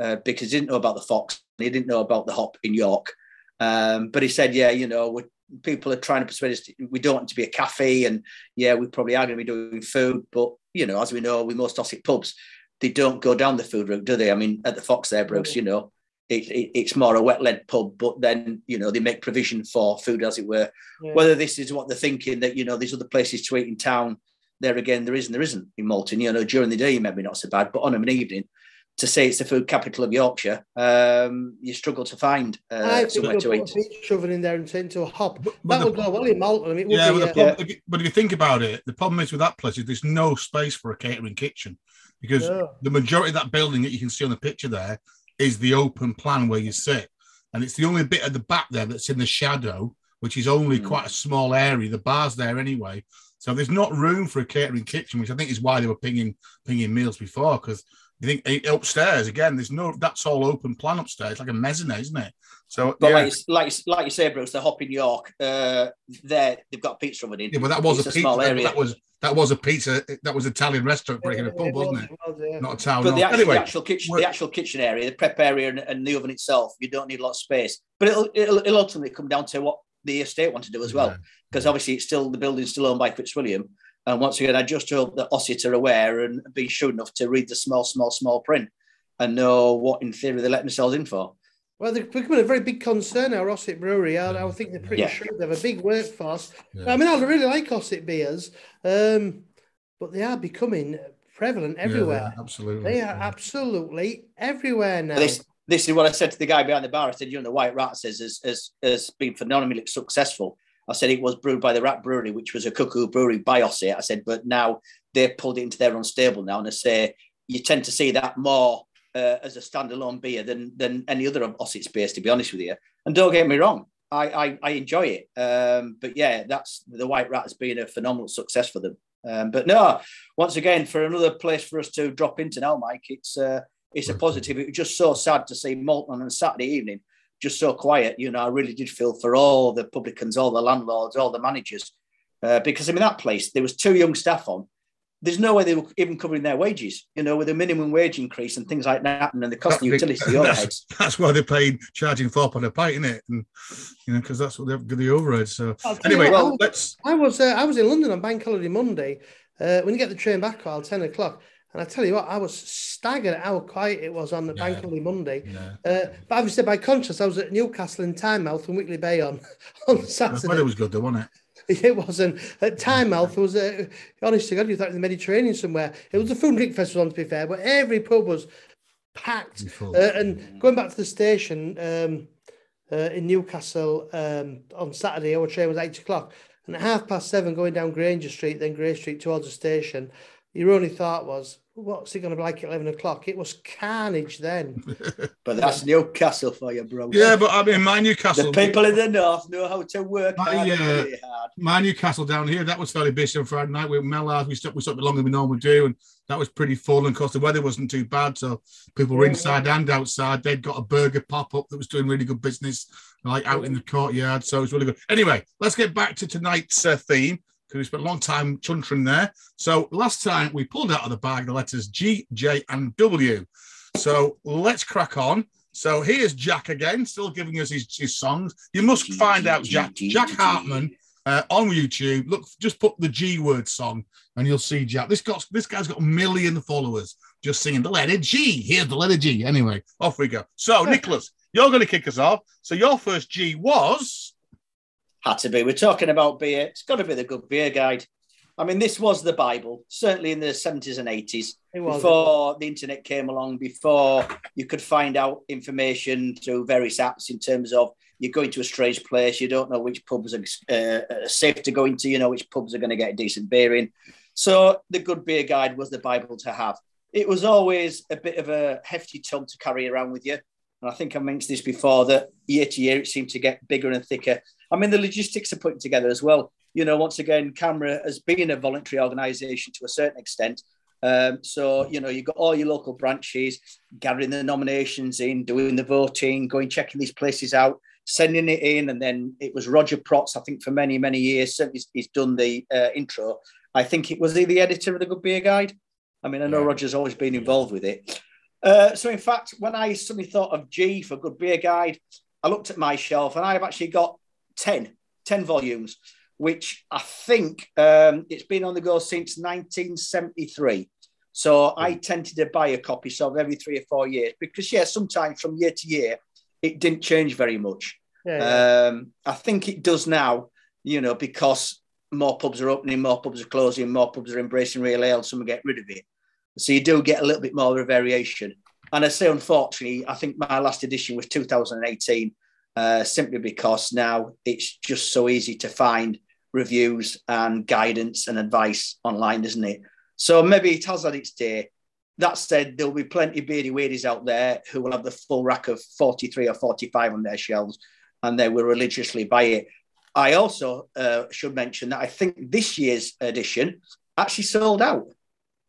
uh, because he didn't know about the Fox, he didn't know about the hop in York. Um, but he said, yeah, you know, people are trying to persuade us to, we don't want to be a cafe, and yeah, we probably are going to be doing food, but you know, as we know, with most Ossett pubs, they don't go down the food route, do they? I mean, at the Fox there, Bruce, you know, it, it, it's more a wet led pub, but then you know they make provision for food, as it were. Yeah. Whether this is what they're thinking that you know these other places to eat in town, there again there is and there isn't in Malton. You know during the day maybe not so bad, but on an evening, to say it's the food capital of Yorkshire, um, you struggle to find uh, somewhere to eat. Shoving in there and turn into a hop. But, but that would go well in Malton. I mean, yeah, be, but, uh, problem, yeah, but if you think about it, the problem is with that place is there's no space for a catering kitchen because no. the majority of that building that you can see on the picture there is the open plan where you sit. And it's the only bit at the back there that's in the shadow, which is only mm. quite a small area. The bar's there anyway. So there's not room for a catering kitchen, which I think is why they were pinging pinging meals before. Because you think upstairs again, there's no that's all open plan upstairs, like a mezzanine, isn't it? So, but yeah. like, like like you say, Bruce, the Hop in York, uh, there they've got pizza oven in. Yeah, but that was a, a pizza. Small area. That was that was a pizza. That was Italian restaurant breaking yeah, a pub, wasn't it? Was, yeah. Not a town. But the actual, anyway, the actual kitchen, the actual kitchen area, the prep area, and, and, the oven itself, you don't need a lot of space. But it'll, it'll, it'll ultimately come down to what the estate want to do as well, because yeah. obviously it's still the building's still owned by Fitzwilliam. And once again, I just hope that Ossett are aware and be sure enough to read the small, small, small print and know what, in theory, they let themselves in for. Well, they're becoming a very big concern, our Ossett Brewery. I, I think they're pretty yeah. sure they have a big workforce. Yeah. I mean, I really like Ossett beers. Um, but they are becoming prevalent everywhere. Yeah, absolutely. They are absolutely everywhere now. This, this is what I said to the guy behind the bar. I said, you know, the White Rat says has, has, has been phenomenally successful. I said it was brewed by the Rat Brewery, which was a cuckoo brewery by Ossett. I said, but now they've pulled it into their own stable now. And I say, you tend to see that more uh, as a standalone beer than than any other of Ossett's beers, to be honest with you. And don't get me wrong, I, I, I enjoy it. Um, but yeah, that's the White Rat has been a phenomenal success for them. Um, but no, once again, for another place for us to drop into now, Mike, it's uh, it's a positive. It was just so sad to see Malton on a Saturday evening, just so quiet. You know, I really did feel for all the publicans, all the landlords, all the managers, uh, because I mean that place there was two young staff on. There's no way they were even covering their wages, you know, with a minimum wage increase and things like that, and then the cost of utilities, the overheads. That's, that's why they're paying charging four on a pint, isn't it? And you know, because that's what they've got the overhead. So anyway, well, I let's. I was uh, I was in London on Bank Holiday Monday. Uh, when you get the train back, at ten o'clock, and I tell you what, I was staggered at how quiet it was on the yeah. Bank Holiday Monday. Yeah. Uh, but obviously, by contrast, I was at Newcastle in Tynemouth and Whitley Bay on on Saturday. It was good, though, wasn't it? It wasn't at Tynemouth. was uh, honest to God, you thought in the Mediterranean somewhere. It was a food and drink festival, to be fair, but every pub was packed. Uh, and going back to the station, um, uh, in Newcastle um, on Saturday. Our train was eight o'clock, and at half past seven, going down Grainger Street, then Grey Street towards the station, your only thought was, what's it going to be like at 11 o'clock? It was carnage then. but that's Newcastle for you, bro. Yeah, but I mean, my Newcastle. The people in the north know how to work my, hard, uh, hard. My Newcastle down here, that was fairly busy on Friday night with Mellard. We stopped, we stopped longer than we normally do. And that was pretty full. And of course, the weather wasn't too bad. So people were inside and outside. They'd got a burger pop up that was doing really good business, like out in the courtyard. So it was really good. Anyway, let's get back to tonight's uh, theme because we spent a long time chuntering there. So last time we pulled out of the bag the letters G, J, and W. So let's crack on. So here's Jack again, still giving us his, his songs. You must find out, Jack. Jack Hartmann uh, on YouTube. Look, just put the G word song, and you'll see Jack. This got this guy's got a million followers just singing the letter G. Here's the letter G. Anyway, off we go. So, Nicholas, you're going to kick us off. So your first G was had to be. We're talking about beer. It's got to be the good beer guide. I mean, this was the Bible, certainly in the 70s and 80s, before the internet came along, before you could find out information through various apps in terms of you're going to a strange place, you don't know which pubs are uh, safe to go into, you know which pubs are going to get a decent beer in. So the good beer guide was the Bible to have. It was always a bit of a hefty tome to carry around with you. And I think I mentioned this before that year to year it seemed to get bigger and thicker. I mean, the logistics are putting together as well you know, once again, CAMRA has been a voluntary organisation to a certain extent. Um, so, you know, you've got all your local branches gathering the nominations in, doing the voting, going checking these places out, sending it in. And then it was Roger Protz, I think, for many, many years, certainly he's, he's done the uh, intro. I think it was he the editor of the Good Beer Guide. I mean, I know. Roger's always been involved with it. Uh, so, in fact, when I suddenly thought of G for Good Beer Guide, I looked at my shelf and I've actually got 10, 10 volumes which I think um, it's been on the go since 1973. So I hmm. tended to buy a copy sort of every three or four years because, yeah, sometimes from year to year, it didn't change very much. Yeah, yeah. Um, I think it does now, you know, because more pubs are opening, more pubs are closing, more pubs are embracing real ale, some get rid of it. So you do get a little bit more of a variation. And I say, unfortunately, I think my last edition was 2018, uh, simply because now it's just so easy to find reviews and guidance and advice online, isn't it? So maybe it has had its day. That said, there'll be plenty of beardy weirdies out there who will have the full rack of 43 or 45 on their shelves and they will religiously buy it. I also uh, should mention that I think this year's edition actually sold out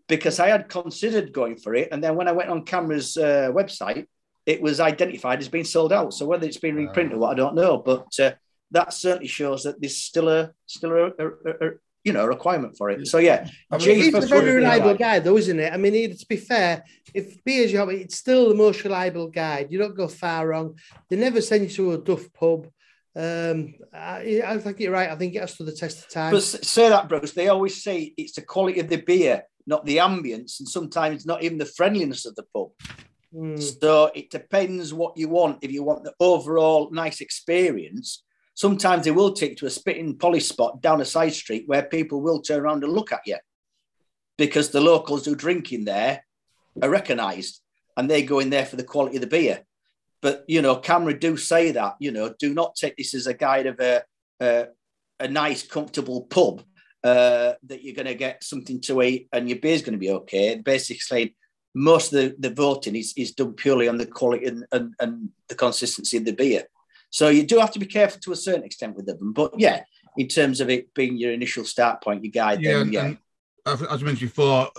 because I had considered going for it. And then when I went on CAMRA's uh, website, it was identified as being sold out. So whether it's been reprinted or what, I don't know. But uh, that certainly shows that there's still a still a, a, a, a you know a requirement for it. So yeah, I mean, he's a very reliable guide, though, isn't it? I mean, to be fair, if beer's your hobby, it's still the most reliable guide. You don't go far wrong. They never send you to a duff pub. Um, I, I think you're right. I think it has to the test of time. But say that, Bruce. They always say it's the quality of the beer, not the ambience, and sometimes not even the friendliness of the pub. Mm. So it depends what you want. If you want the overall nice experience, sometimes they will take to a spitting polish spot down a side street where people will turn around and look at you because the locals who drink in there are recognised and they go in there for the quality of the beer. But you know, CAMRA do say that you know, do not take this as a guide of a a, a nice, comfortable pub uh, that you're going to get something to eat and your beer's going to be okay. Basically, most of the, the voting is, is done purely on the quality and, and, and the consistency of the beer. So you do have to be careful to a certain extent with them. But yeah, in terms of it being your initial start point, your guide, yeah, then, yeah. As I mentioned before,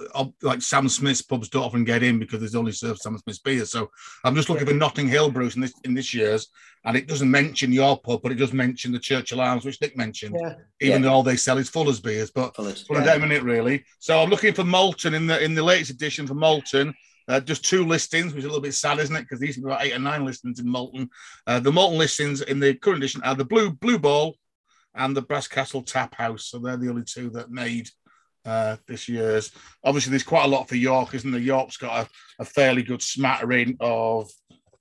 like Sam Smith's pubs don't often get in because there's only served Sam Smith's beer. So I'm just looking yeah. for Notting Hill Bruce in this in this year's, and it doesn't mention your pub, but it does mention the Churchill Arms, which Nick mentioned. Yeah. Even yeah. though all they sell is Fuller's beers, but Fuller's, well, yeah. a minute really. So I'm looking for Malton in the in the latest edition for Malton. Uh, just two listings, which is a little bit sad, isn't it? Because these are about eight or nine listings in Malton. Uh, the Malton listings in the current edition are the Blue Blue Ball and the Brass Castle Tap House. So they're the only two that made uh, this year's. Obviously, there's quite a lot for York, isn't there? York's got a, a fairly good smattering of.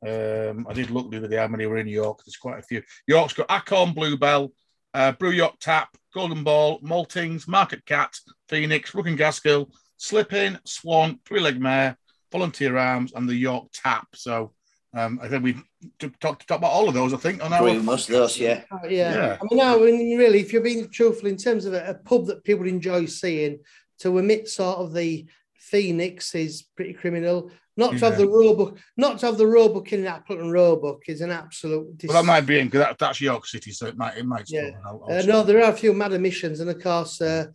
Um, I did look the other day how many were in York. There's quite a few. York's got Acorn Bluebell, uh, Brew York Tap, Golden Ball, Maltings, Market Cat, Phoenix, Rook and Gaskill, Slip Inn, Swan, Three Leg Mare, Volunteer Arms, and the York Tap. So um, I think we talked talk about all of those. I think on our most of those, yeah. Uh, yeah. yeah. I mean, no, I mean, really, if you're being truthful in terms of a, a, pub that people enjoy seeing, to omit sort of the Phoenix is pretty criminal. Not to yeah. have the Roebuck, not to have the Roebuck in that Appleton Roebuck is an absolute. Dis- well, that might be in because that, that's York City, so it might it might. Yeah. uh, no, there are a few mad emissions, and of course, uh,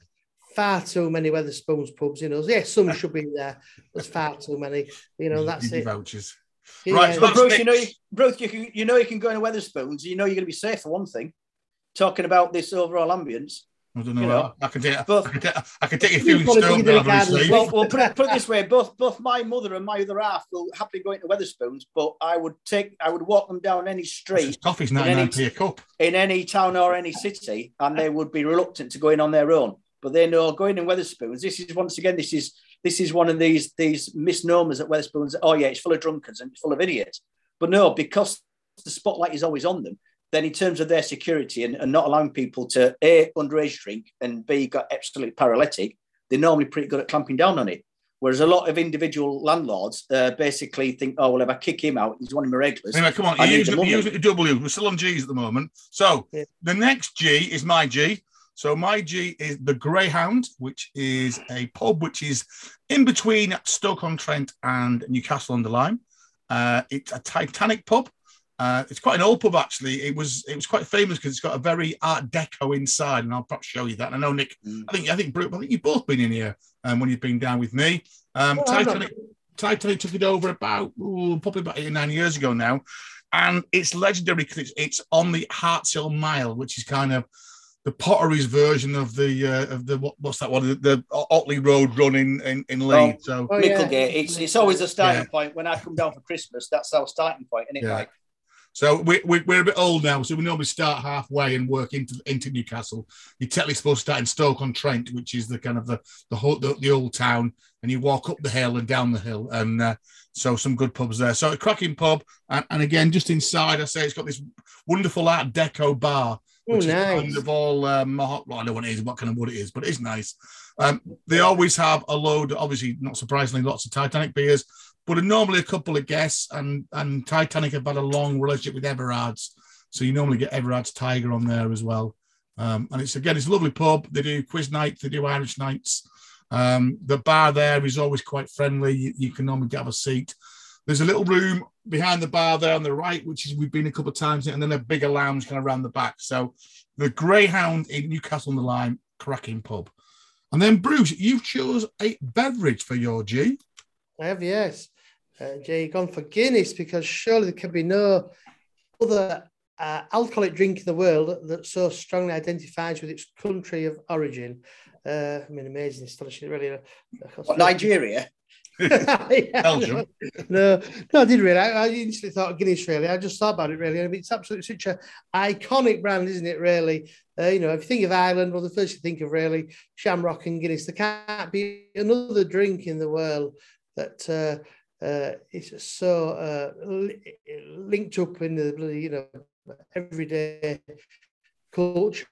far too many Wetherspoons pubs. You know, yes, some should be there. There's far too many. You know, that's it. Vouchers. Right, but Bruce, you know, you, Bruce, you can, you know, you can go into Wetherspoons. You know, you're going to be safe for one thing. Talking about this overall ambience, I don't know. You know, I, I can take. both- I can take. I can take a few probably stone think they're down on his regardless. sleeve. Well, well put, it, put it this way: both both my mother and my other half will happily go into Wetherspoons, but I would take I would walk them down any street Coffee's in any- 99 cup. in any town or any city, and they would be reluctant to go in on their own. But they know going in Wetherspoons. This is once again, this is this is one of these these misnomers at Wetherspoons. Oh yeah, it's full of drunkards and full of idiots. But no, because the spotlight is always on them. Then in terms of their security and, and not allowing people to a underage drink and b got absolutely paralytic, they're normally pretty good at clamping down on it. Whereas a lot of individual landlords uh, basically think, oh well, if I kick him out, he's one of my regulars. Anyway, come on, I you need use, the it, money. you use it to W. We're still on G's at the moment. So Yeah. the next G is my G. So my G is the Greyhound, which is a pub which is in between Stoke on Trent and Newcastle under Lyme. Uh, it's a Titanic pub. Uh, it's quite an old pub actually. It was it was quite famous because it's got a very Art Deco inside, and I'll perhaps show you that. I know Nick. Mm. I think I think Brooke, I think you've both been in here um, when you've been down with me. Um, Oh, Titanic Titanic took it over about ooh, probably about eight or nine years ago now, and it's legendary because it's, it's on the Hartshill Mile, which is kind of the Potteries version of the uh, of the what, what's that one the, the Otley Road run in in, in Leeds. So Oh, yeah. Micklegate. It's it's always a starting Yeah. point when I come down for Christmas. That's our starting point, isn't it? Yeah. Mike? So we, we, we're a bit old now, so we normally start halfway and work into into Newcastle. You're technically supposed to start in Stoke on Trent, which is the kind of the the whole the, the old town, and you walk up the hill and down the hill, and uh, so some good pubs there. So a cracking pub, and, and again, just inside, I say it's got this wonderful Art Deco bar, Oh, which is nice. kind of all um, well, I don't know what it is, what kind of wood it is, but it's nice. Um, they always have a load, obviously, not surprisingly, lots of Titanic beers, but normally a couple of guests. And and Titanic have had a long relationship with Everard's, so you normally get Everard's Tiger on there as well. Um, and it's again, it's a lovely pub. They do quiz nights, they do Irish nights. Um, the bar there is always quite friendly. You, you can normally get a seat. There's a little room behind the bar there on the right, which is we've been a couple of times, and then a bigger lounge kind of around the back. So the Greyhound in Newcastle on the Line, cracking pub. And then Bruce, you've chose a beverage for your G. I have, yes. Uh, Jay, gone for Guinness because surely there can be no other uh, alcoholic drink in the world that so strongly identifies with its country of origin. Uh, I mean, amazing, astonishing, really. uh, What, Nigeria? Belgium. No, no, I did really. I, I instantly thought of Guinness. Really, I just thought about it. Really, I mean, it's absolutely such an iconic brand, isn't it? Really, uh, you know, if you think of Ireland, well, the first you think of really Shamrock and Guinness. There can't be another drink in the world that uh, uh, is so uh, li- linked up in the you know everyday culture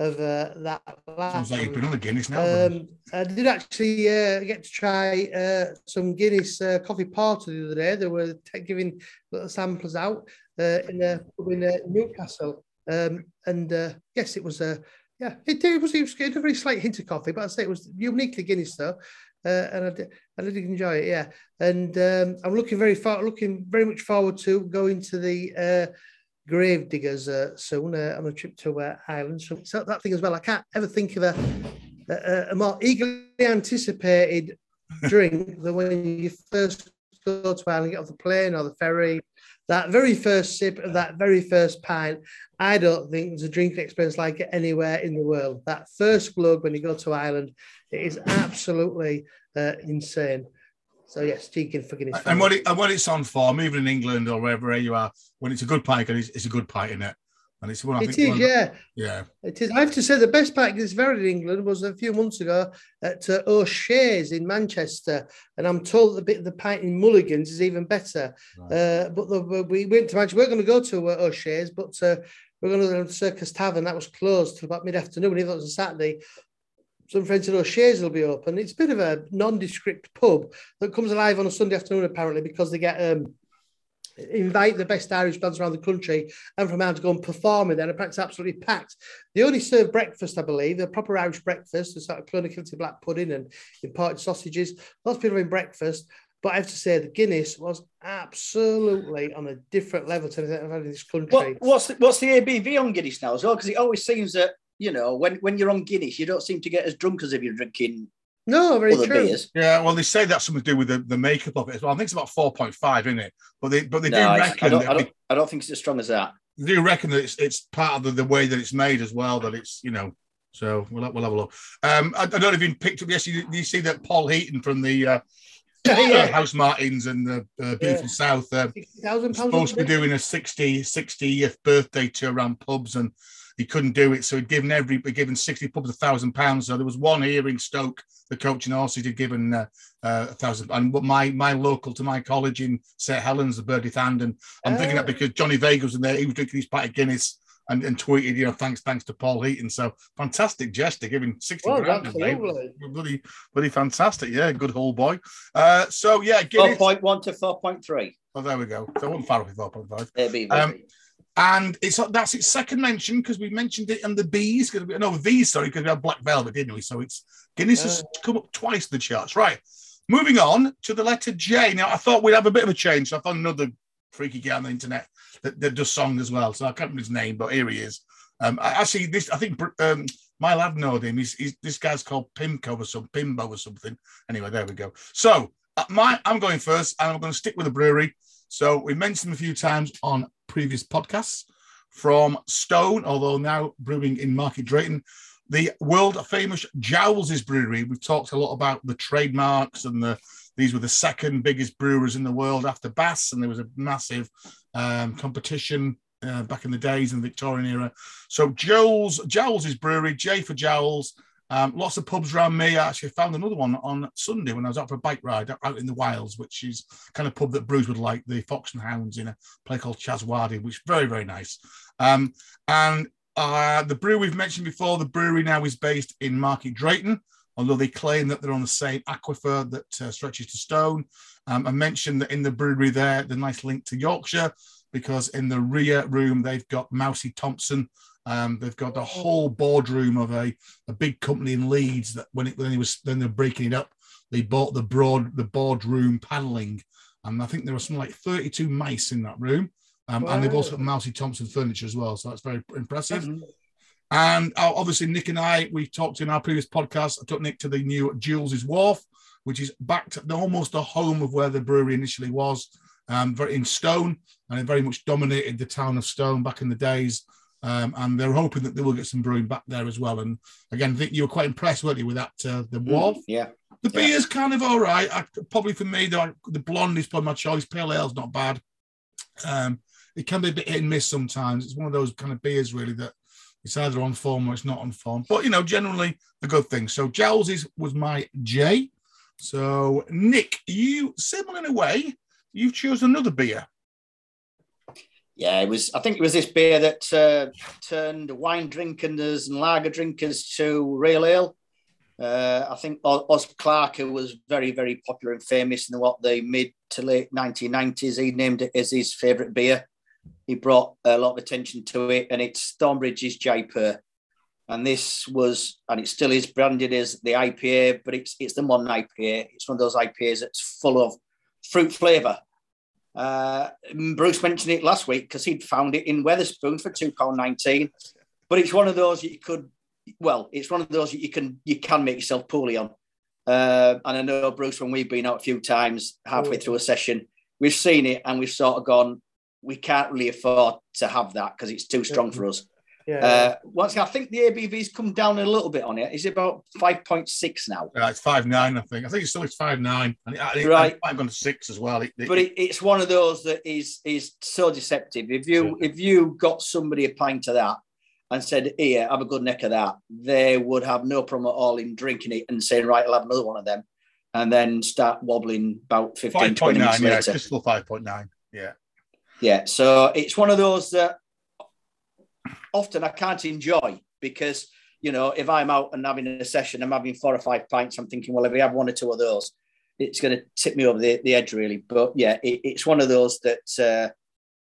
of uh, that. Sounds like you've been on the Guinness now. Um, I did actually uh, get to try uh, some Guinness uh, coffee porter the other day. They were t- giving little samplers out uh, in a pub in uh, Newcastle, um, and uh, yes, it was. Uh, yeah, it, it was. It was a very slight hint of coffee, but I'd say it was uniquely Guinness though, uh, and I did, I did enjoy it. Yeah, and um, I'm looking very far, looking very much forward to going to the. Grave diggers uh, soon uh, on a trip to uh, Ireland. So, so that thing as well. I can't ever think of a, a, a more eagerly anticipated drink than when you first go to Ireland, get off the plane or the ferry. That very first sip of that very first pint, I don't think there's a drinking experience like it anywhere in the world. That first glug when you go to Ireland, it is absolutely uh, insane. So yes, cheeking for Guinness. and what it, and what it's on for, even in England or wherever you are, when it's a good pint, it's, it's a good pint in it. And it's one I It think is, yeah. yeah. It is. I have to say the best part this very in England was a few months ago at uh, O'Shea's in Manchester, and I'm told the bit of the pint in Mulligan's is even better. Right. Uh, but the, we went to Manchester. We're going to go to uh, O'Shea's, but uh, we're going to to the Circus Tavern. That was closed till about mid afternoon. Even though it was a Saturday. Some friends said O'Shea's will be open. It's a bit of a nondescript pub that comes alive on a Sunday afternoon, apparently, because they get um, invite the best Irish bands around the country and from out to go and perform in there. And it's absolutely packed. They only serve breakfast, I believe, a proper Irish breakfast, a sort of clonakilty black pudding and imported sausages. Lots of people having breakfast. But I have to say, the Guinness was absolutely on a different level to anything I've had in this country. What, what's the, what's the ABV on Guinness now as well? Because it always seems that you know when, when you're on Guinness, you don't seem to get as drunk as if you're drinking No, very other true. beers. Yeah, well, they say that's something to do with the, the makeup of it as well. I think it's about four point five, isn't it? But they but they No, do I reckon don't, that I don't, I don't think it's as strong as that. they do reckon that it's it's part of the, the way that it's made as well. That it's you know So we'll, we'll have a look. Um, I, I don't know if you picked up yesterday. You, you see that Paul Heaton from the uh, yeah. Housemartins and the uh, beautiful yeah. South uh, supposed to be doing a 60 60th birthday tour around pubs and he couldn't do it. So he'd given every given 60 pubs a thousand pounds. So there was one here in Stoke, the coaching horses had given uh, uh, a thousand. And my my local to my college in St Helens, the Bird I'th Hand. And I'm thinking that oh. because Johnny Vegas was in there, he was drinking his pint of Guinness and, and tweeted, you know, thanks, thanks to Paul Heaton. So fantastic gesture, giving 60 well, grand. Bloody, bloody fantastic. Yeah, good whole boy. Uh, so yeah, Guinness. 4.1 to 4.3. Oh, there we go. So I wasn't far off 4.5. Um, and it's that's its second mention because we mentioned it in the B's. Because no V's, sorry, because we had Black Velvet, didn't we? So it's Guinness uh, has come up twice the charts. Right. Moving on to the letter J. Now I thought we'd have a bit of a change. So I found another freaky guy on the internet that, that does song as well. So I can't remember his name, but here he is. Um, actually, this I think um, my lad knowed him. He's, he's, this guy's called Pimco or some Pimbo or something. Anyway, there we go. So uh, my I'm going first, and I'm going to stick with the brewery. So we mentioned them a few times on previous podcasts from Stone, although now brewing in Market Drayton. The world famous Joule's brewery. We've talked a lot about the trademarks and the these were the second biggest brewers in the world after Bass, and there was a massive um, competition uh, back in the days in the Victorian era. So Joule's, Joule's brewery, J for Joule's. Um, lots of pubs around me. I actually found another one on Sunday when I was out for a bike ride out in the wilds, which is kind of pub that Bruce would like, the Fox and Hounds in a place called Cheswardine, which is very, very nice. Um, and uh, the brew we've mentioned before, the brewery now is based in Market Drayton, although they claim that they're on the same aquifer that uh, stretches to Stone. Um, I mentioned that in the brewery there, the nice link to Yorkshire, because in the rear room, they've got Mousy Thompson, um, they've got the whole boardroom of a, a big company in Leeds that when it when it was then they're breaking it up, they bought the broad the boardroom paneling, and I think there were something like 32 mice in that room. Um, wow. And they've also got Mousy Thompson furniture as well, so that's very impressive. Mm-hmm. And uh, obviously, Nick and I, we talked in our previous podcast. I took Nick to the new Joule's Wharf, which is back to almost the home of where the brewery initially was, um, very in Stone, and it very much dominated the town of Stone back in the days. Um, and they're hoping that they will get some brewing back there as well. And again, I think you were quite impressed, weren't you, with that uh, the mm, wharf? yeah. The yeah. beer's kind of all right. I, probably for me, the, the blonde is probably my choice. Pale ale's not bad. Um, it can be a bit hit and miss sometimes. It's one of those kind of beers really that it's either on form or it's not on form. But you know, generally the good thing. So is was my J. So Nick, you similar in a way, you've chosen another beer. Yeah, it was. I think it was this beer that uh, turned wine drinkers and lager drinkers to real ale. Uh, I think Oz Clarke was very, very popular and famous in what the mid to late 1990s. He named it as his favourite beer. He brought a lot of attention to it, and it's Thornbridge's Jaipur. And this was, and it still is branded as the IPA, but it's it's the modern IPA. It's one of those IPAs that's full of fruit flavour uh, Bruce mentioned it last week because he'd found it in Wetherspoon for two pound nineteen. But it's one of those you could, well, it's one of those you can you can make yourself poorly on. Uh, and I know Bruce, when we've been out a few times halfway through a session, we've seen it and we've sort of gone, we can't really afford to have that because it's too strong for us. Yeah. Uh, once I think the ABV's come down a little bit on it. Is it about five point six now? Yeah, it's five nine. I think. I think it's still it's five nine, and it, it, right. I've gone to six as well. It, but it's one of those that is is so deceptive. If you yeah. if you got somebody a pint of that and said, "Here, have a good neck of that," they would have no problem at all in drinking it and saying, "Right, I'll have another one of them," and then start wobbling about 15, 20 minutes yeah, later. Just still five point nine. Yeah. Yeah. So it's one of those that often I can't enjoy because, you know, if I'm out and having a session, I'm having four or five pints, I'm thinking, well, if we have one or two of those, it's going to tip me over the, the edge, really. But yeah, it, it's one of those that uh,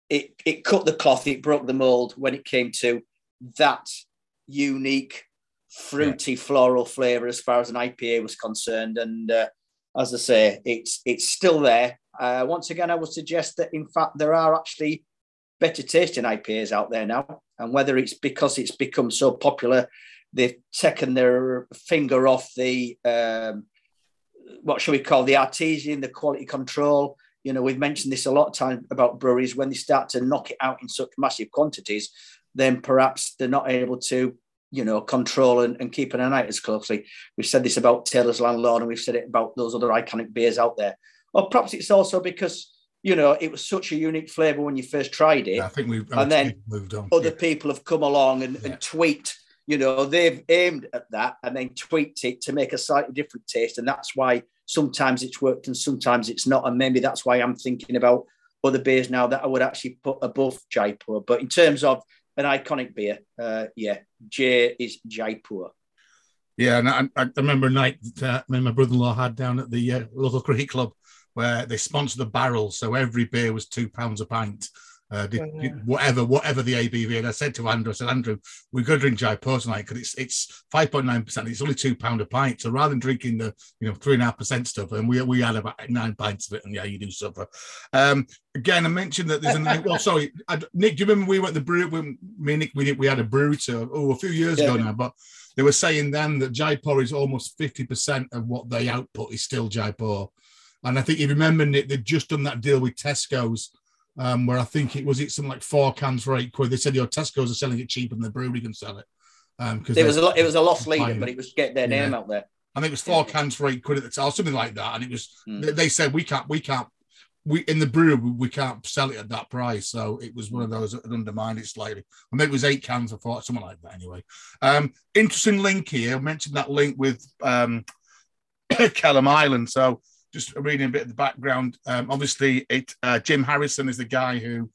it, it cut the cloth, it broke the mold when it came to that unique, fruity, yeah. floral flavour as far as an IPA was concerned. And uh, as I say, it's it's still there. Uh, once again, I would suggest that in fact there are actually better tasting IPAs out there now. And whether it's because it's become so popular, they've taken their finger off the um, what shall we call the artesian, the quality control. You know, we've mentioned this a lot of times about breweries when they start to knock it out in such massive quantities, then perhaps they're not able to you know, control and, and keeping an eye as closely. We've said this about Taylor's Landlord, and we've said it about those other iconic beers out there. Or perhaps it's also because you know it was such a unique flavour when you first tried it. Yeah, I think we've and then moved on. Other Yeah. people have come along and, Yeah. and tweaked. You know, they've aimed at that and then tweaked it to make a slightly different taste, and that's why sometimes it's worked and sometimes it's not. And maybe that's why I'm thinking about other beers now that I would actually put above Jaipur. But in terms of an iconic beer, uh, yeah, J is Jaipur. Yeah, and I, I remember a night that uh, me and my brother-in-law had down at the uh, local cricket club where they sponsored the barrel, so every beer was two pounds a pint. Uh, did, did whatever, whatever the ABV. And I said to Andrew, I said, Andrew, we're going to drink Jaipur tonight because it's it's five point nine percent. It's only two pound a pint. So rather than drinking the you know three and a half percent stuff, and we we had about nine pints of it, and yeah, you do suffer. Um, again, I mentioned that there's a night. Well, sorry, I, Nick, do you remember we went to the brewery? We, me and Nick, we, did- we had a brewery tour oh a few years ago now, but they were saying then that Jaipur is almost 50% of what they output is still Jaipur. And I think you remember, Nick, they'd just done that deal with Tesco's, um, where I think it was it something like four cans for eight quid. They said, your Tesco's are selling it cheaper than the brewery can sell it. Um, because It was a it was a lost Fine. leader, but it was get their Yeah. name out there. I think it was four cans for eight quid at the time, or something like that. And it was Hmm. they, they said we can't, we can't, we in the brewery we can't sell it at that price. So it was one of those that undermined it slightly. I think it was eight cans or four, something like that. Anyway, um, interesting link here. I mentioned that link with um, Kelham Island. So just reading a bit of the background. Um, obviously, it uh, Jim Harrison is the guy who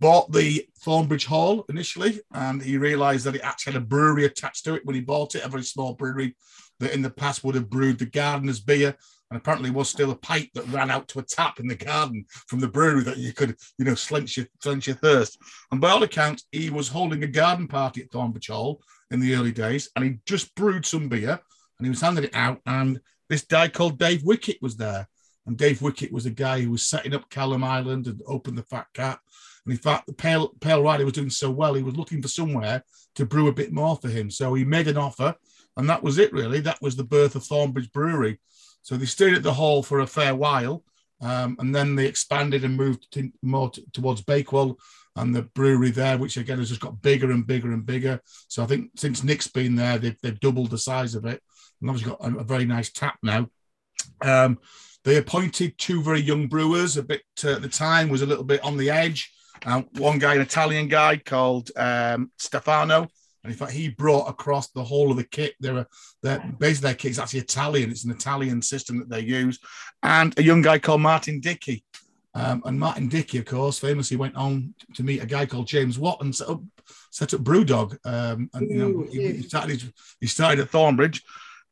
bought the Thornbridge Hall initially, and he realised that it actually had a brewery attached to it when he bought it, a very small brewery that in the past would have brewed the gardener's beer. And apparently was still a pipe that ran out to a tap in the garden from the brewery that you could, you know, slunch your, slunch your thirst. And by all accounts, he was holding a garden party at Thornbridge Hall in the early days, and he just brewed some beer, and he was handing it out, and this guy called Dave Wickett was there. And Dave Wickett was a guy who was setting up Kelham Island and opened the Fat Cat. And in fact, the Pale, Pale Rider was doing so well, he was looking for somewhere to brew a bit more for him. So he made an offer, and that was it, really. That was the birth of Thornbridge Brewery. So they stayed at the hall for a fair while, um, and then they expanded and moved to, more t- towards Bakewell and the brewery there, which again has just got bigger and bigger and bigger. So I think since Nick's been there, they've, they've doubled the size of it, and obviously got a, a very nice tap now. Um, they appointed two very young brewers. A bit uh, at the time was a little bit on the edge. Um, one guy, an Italian guy called um, Stefano, and in fact he brought across the whole of the kit. They're, they're basically their kit is actually Italian. It's an Italian system that they use, and a young guy called Martin Dickie. Um, and Martin Dickie, of course, famously went on to meet a guy called James Watt and set up, set up Brewdog. Um, and you know, he, he started he started at Thornbridge,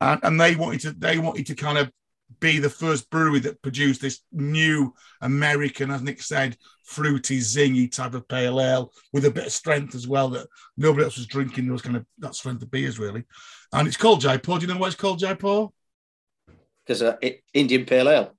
and, and they wanted to they wanted to kind of be the first brewery that produced this new American, as Nick said, fruity, zingy type of pale ale with a bit of strength as well that nobody else was drinking those kind of that strength of beers really. And it's called Jaipur. Do you know why it's called Jaipur? Because uh, it, Indian Pale Ale.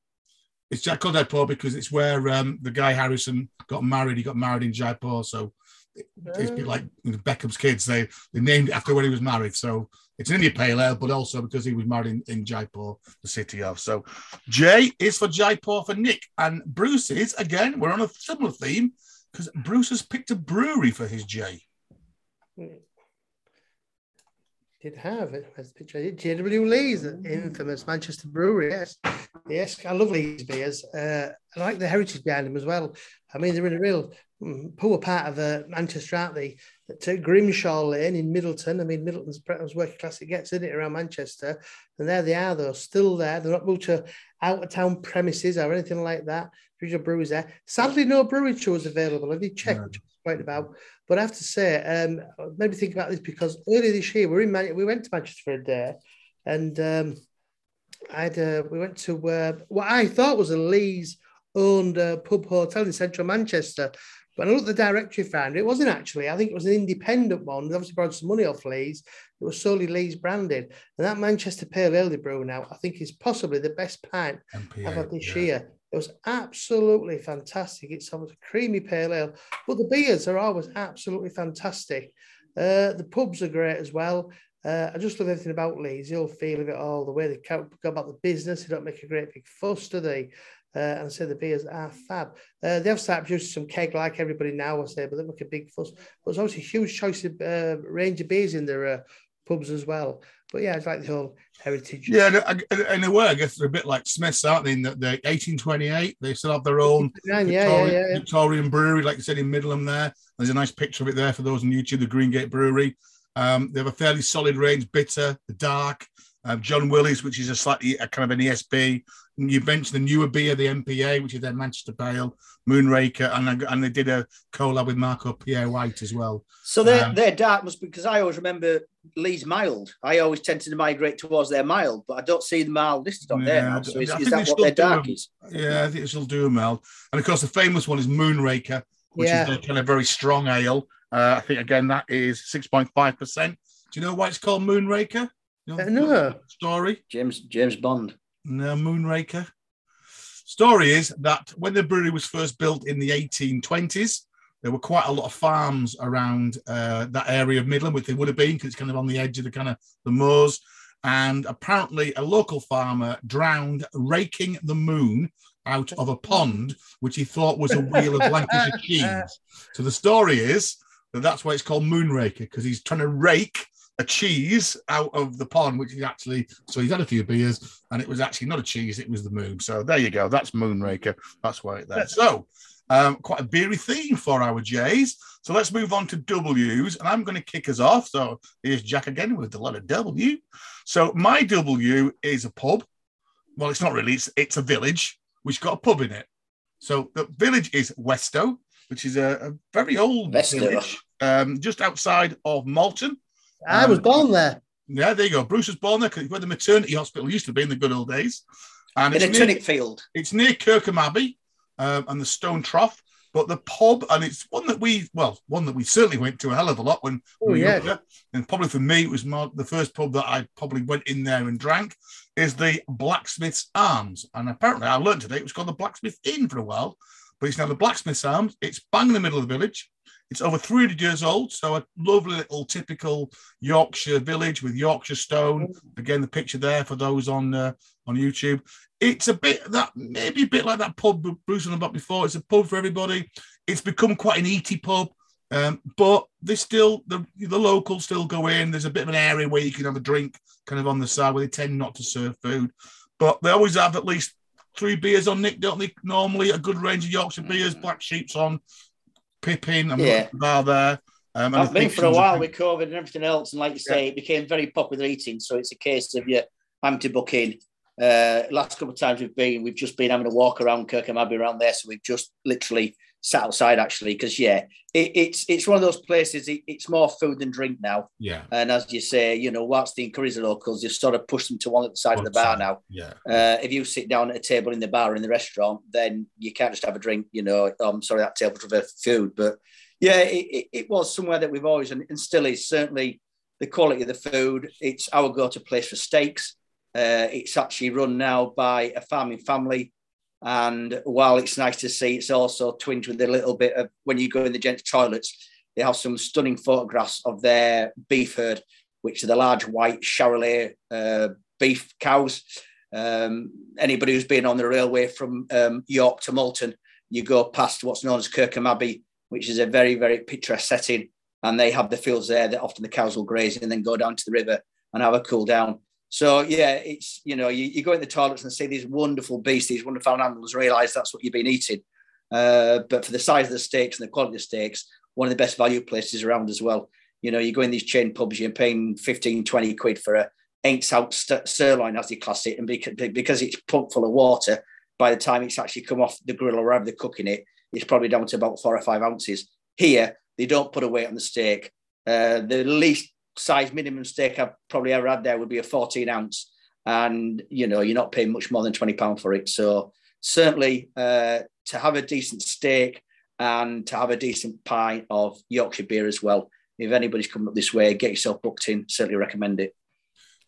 It's Jack called Jaipur because it's where um, the guy Harrison got married. He got married in Jaipur, so it- it's a bit like you know, Beckham's kids. They they named it after when he was married. So it's an Indian pale ale, but also because he was married in, in Jaipur, the city of. So J is for Jaipur for Nick, and Bruce is again. We're on a similar theme because Bruce has picked a brewery for his J. Did have it. There's a picture. JW Lee's, infamous Manchester brewery. Yes, yes, I love Lee's beers. Uh, I like the heritage behind them as well. I mean, they're in a real poor part of uh, Manchester, aren't they? To Grimshaw Lane in Middleton. I mean, Middleton's as working class it gets, isn't it, around Manchester? And there they are, though, still there. They're not moved to out of town premises or anything like that. Regional breweries there. Sadly, no brewery tours available. I did check, No. I quite about. But I have to say, um, me think about this because earlier this year we were in Man- we went to Manchester for a day, and um, I'd uh, we went to uh, what I thought was a Lee's owned uh, pub hotel in central Manchester. But I looked at the directory, found it. it wasn't actually. I think it was an independent one. They obviously borrowed some money off Lee's. It was solely Lee's branded, and that Manchester Pale Ale they brew now, I think, is possibly the best pint MPA, I've had this yeah. year. It was absolutely fantastic. It's almost a creamy pale ale, but the beers are always absolutely fantastic. Uh, the pubs are great as well. Uh, I just love everything about Leeds, the old feel of it all, the way they go about the business. They don't make a great big fuss, do they? Uh, and say the beers are fab. Uh, they have started producing some keg like everybody now, I say, but they make a big fuss. But there's obviously a huge choice of uh, range of beers in their uh, pubs as well. But yeah, it's like the whole heritage. Yeah, in a way, I guess they're a bit like Smiths, aren't they? In that they're 1828, they still have their own yeah, Victorian, yeah, yeah. Victorian brewery, like you said in Middleton. There, there's a nice picture of it there for those on YouTube. The Greengate Brewery. Um, they have a fairly solid range, bitter, dark. Um, John Willie's, which is a slightly a kind of an ESB. You mentioned the newer beer, the MPA, which is their Manchester Pale, Moonraker, and and they did a collab with Marco Pierre White as well. So their um, their dark must be because I always remember Lee's mild. I always tended to migrate towards their mild, but I don't see the mild listed on yeah, there. So is, is that what their dark is? Yeah, I think it'll do a mild. And of course, the famous one is Moonraker, which yeah. is a kind of very strong ale. Uh, I think again that is six point five percent. Do you know why it's called Moonraker? You know, uh, no story. James James Bond. No Moonraker. Story is that when the brewery was first built in the 1820s, there were quite a lot of farms around uh, that area of Middleton, which they would have been because it's kind of on the edge of the kind of the moors. And apparently, a local farmer drowned raking the moon out of a pond, which he thought was a wheel of Lancashire cheese. So the story is that that's why it's called Moonraker because he's trying to rake a cheese out of the pond, which is actually so he's had a few beers, and it was actually not a cheese, it was the moon. So there you go. That's Moonraker. That's why it's there. So um, quite a beery theme for our J's. So let's move on to W's, and I'm going to kick us off. So here's Jack again with a lot of W. So my W is a pub. Well, it's not really. It's it's a village which got a pub in it. So the village is Westow, which is a, a very old Westow. village, um, just outside of Malton. I was um, born there. Yeah, there you go. Bruce was born there because where the maternity hospital used to be in the good old days. And in it's a near, field. It's near Kirkham Abbey um, and the Stone Trough. But the pub, and it's one that we, well, one that we certainly went to a hell of a lot when oh, we were yeah. younger. And probably for me, it was more, the first pub that I probably went in there and drank is the Blacksmith's Arms. And apparently, I learned today it was called the Blacksmith Inn for a while, but it's now the Blacksmith's Arms. It's bang in the middle of the village. It's over 300 years old, so a lovely little typical Yorkshire village with Yorkshire stone. Again, the picture there for those on uh, on YouTube. It's a bit that maybe a bit like that pub Bruce was about before. It's a pub for everybody. It's become quite an eaty pub, um, but they still the the locals still go in. There's a bit of an area where you can have a drink, kind of on the side, where they tend not to serve food, but they always have at least three beers on Nick, don't they? Normally, a good range of Yorkshire beers, Black Sheep's on, Pippin and yeah. bar there. Um, I've been for a while with COVID and everything else, and like you say, yeah. it became very popular eating. So it's a case of you having to book in. Uh, last couple of times we've been, we've just been having a walk around Kirkham Abbey around there. So we've just literally sat outside actually because yeah, it, it's it's one of those places. It, it's more food than drink now. Yeah. And as you say, you know, whilst the encourage the locals, you sort of push them to one at the side one of the bar side. now. Yeah. Uh, if you sit down at a table in the bar or in the restaurant, then you can't just have a drink. You know, I'm sorry, that table for food, but yeah, it, it, it, was somewhere that we've always and, and, still is certainly the quality of the food. It's our go-to place for steaks. Uh, it's actually run now by a farming family and while it's nice to see, it's also twinned with a little bit of when you go in the gents' toilets, they have some stunning photographs of their beef herd, which are the large white Charolais uh, beef cows. Um, anybody who's been on the railway from um, York to Malton, you go past what's known as Kirkham Abbey, which is a very, very picturesque setting. And they have the fields there that often the cows will graze and then go down to the river and have a cool down. So yeah, it's you know you, you go in the toilets and see these wonderful beasts, these wonderful animals. Realize that's what you've been eating. Uh, but for the size of the steaks and the quality of the steaks, one of the best value places around as well. You know, you go in these chain pubs, you're paying 15, 20 quid for a eight ounce sirloin, as they class it, and because, because it's pumped full of water, by the time it's actually come off the grill or wherever they're cooking it, it's probably down to about four or five ounces. Here, they don't put a weight on the steak. Uh, the least size minimum steak I've probably ever had there would be a 14 ounce. And, you know, you're not paying much more than £20 for it. So certainly uh, to have a decent steak and to have a decent pint of Yorkshire beer as well. If anybody's coming up this way, get yourself booked in. Certainly recommend it.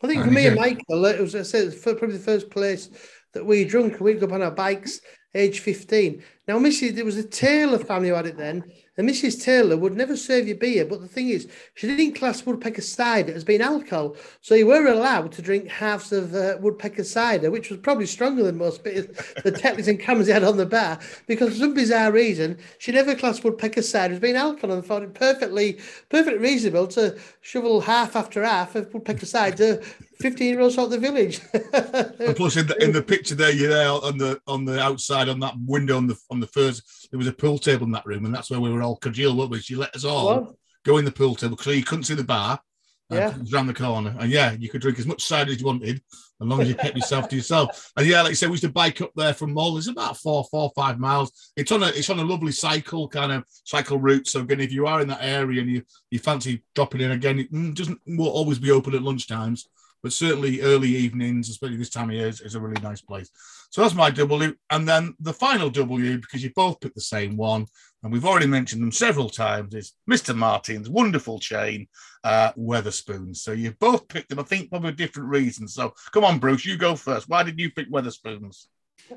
I think for me and Michael, it was I said probably the first place that we drunk. We'd go up on our bikes, age 15. Now, Mrs. There was a Taylor family who had it then, and Mrs. Taylor would never serve you beer. But the thing is, she didn't class woodpecker cider as being alcohol, so you were allowed to drink halves of uh, woodpecker cider, which was probably stronger than most beers, the Tetleys and Cammers they had on the bar, because for some bizarre reason, she never classed woodpecker cider as being alcohol and found it perfectly, perfectly reasonable to shovel half after half of woodpecker cider 15 year olds out the village. and plus, in the, in the picture there, you're there on the on the outside on that window on the on the first. There was a pool table in that room, and that's where we were all cajole, weren't we? She let us all go in the pool table because you couldn't see the bar. Yeah, it was around the corner, and yeah, you could drink as much cider as you wanted, as long as you kept yourself to yourself. And yeah, like I said, we used to bike up there from Mull. It's about four, four, five miles. It's on a, it's on a lovely cycle kind of cycle route. So again, if you are in that area and you you fancy dropping in again, it mm, doesn't will always be open at lunchtimes but certainly early evenings, especially this time of year, is, is, a really nice place. So that's my W. And then the final W, because you both picked the same one, and we've already mentioned them several times, is Mr. Martin's wonderful chain, uh, Wetherspoons. So you both picked them, I think, probably different reasons. So come on, Bruce, you go first. Why did you pick Wetherspoons?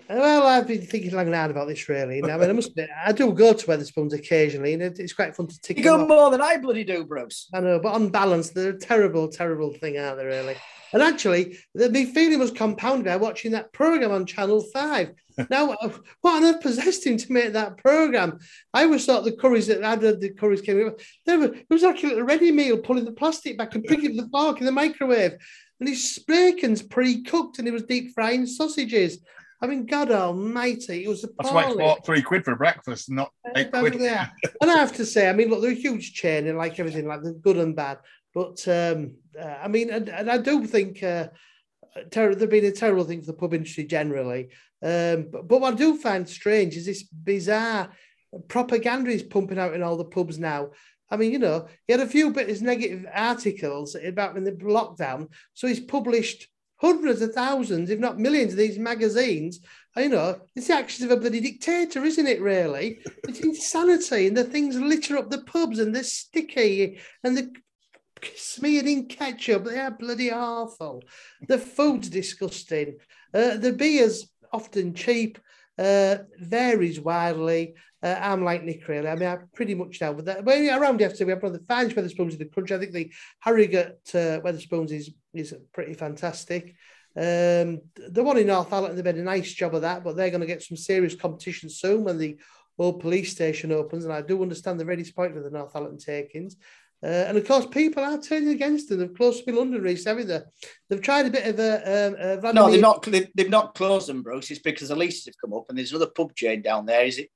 Well, I've been thinking long and hard about this really. Now, I mean, I must admit, I do go to Wetherspoons occasionally, and it's quite fun to tick. You go more than I bloody do, Bruce. I know, but on balance, they're a terrible, terrible thing, aren't they? Really. And actually, the, my feeling was compounded by watching that program on Channel Five. now, uh, what on earth possessed him to make that program? I always thought the curries that I did, uh, the curries came. Were, it was actually a ready meal, pulling the plastic back and putting the fork in the microwave. And his bacon's pre-cooked, and he was deep frying sausages. I mean, God Almighty, it was appalling. That's why it's three quid for breakfast, not uh, eight quid. And I have to say, I mean, look, they're a huge chain, and like everything, like the good and bad. But um, uh, I mean, and, and, I do think uh, ter- there's been a terrible thing for the pub industry generally. Um, but, but what I do find strange is this bizarre propaganda is pumping out in all the pubs now. I mean, you know, he had a few bit his negative articles about in the lockdown, so he's published hundreds of thousands, if not millions, of these magazines. You know, it's the actions of a bloody dictator, isn't it? Really, it's insanity, and the things litter up the pubs, and they're sticky, and they're smeared in ketchup. They are bloody awful. The food's disgusting. Uh, the beer's often cheap. Uh, varies widely. Uh, I'm like Nick, really. I mean, I pretty much know with that. But around after we have one of the finest Wetherspoons in the country. I think the Harrogate uh, Wetherspoons is is pretty fantastic. Um, the one in North Northallerton, they've done a nice job of that, but they're going to get some serious competition soon when the old police station opens. And I do understand they're very disappointed with the Northallerton takings. Uh, and of course, people are turning against them. They've closed to London Race, haven't they? They've tried a bit of a. Um, a No, they've not. They've not closed them, Bruce. It's because the leases have come up, and there's another pub chain down there. Is it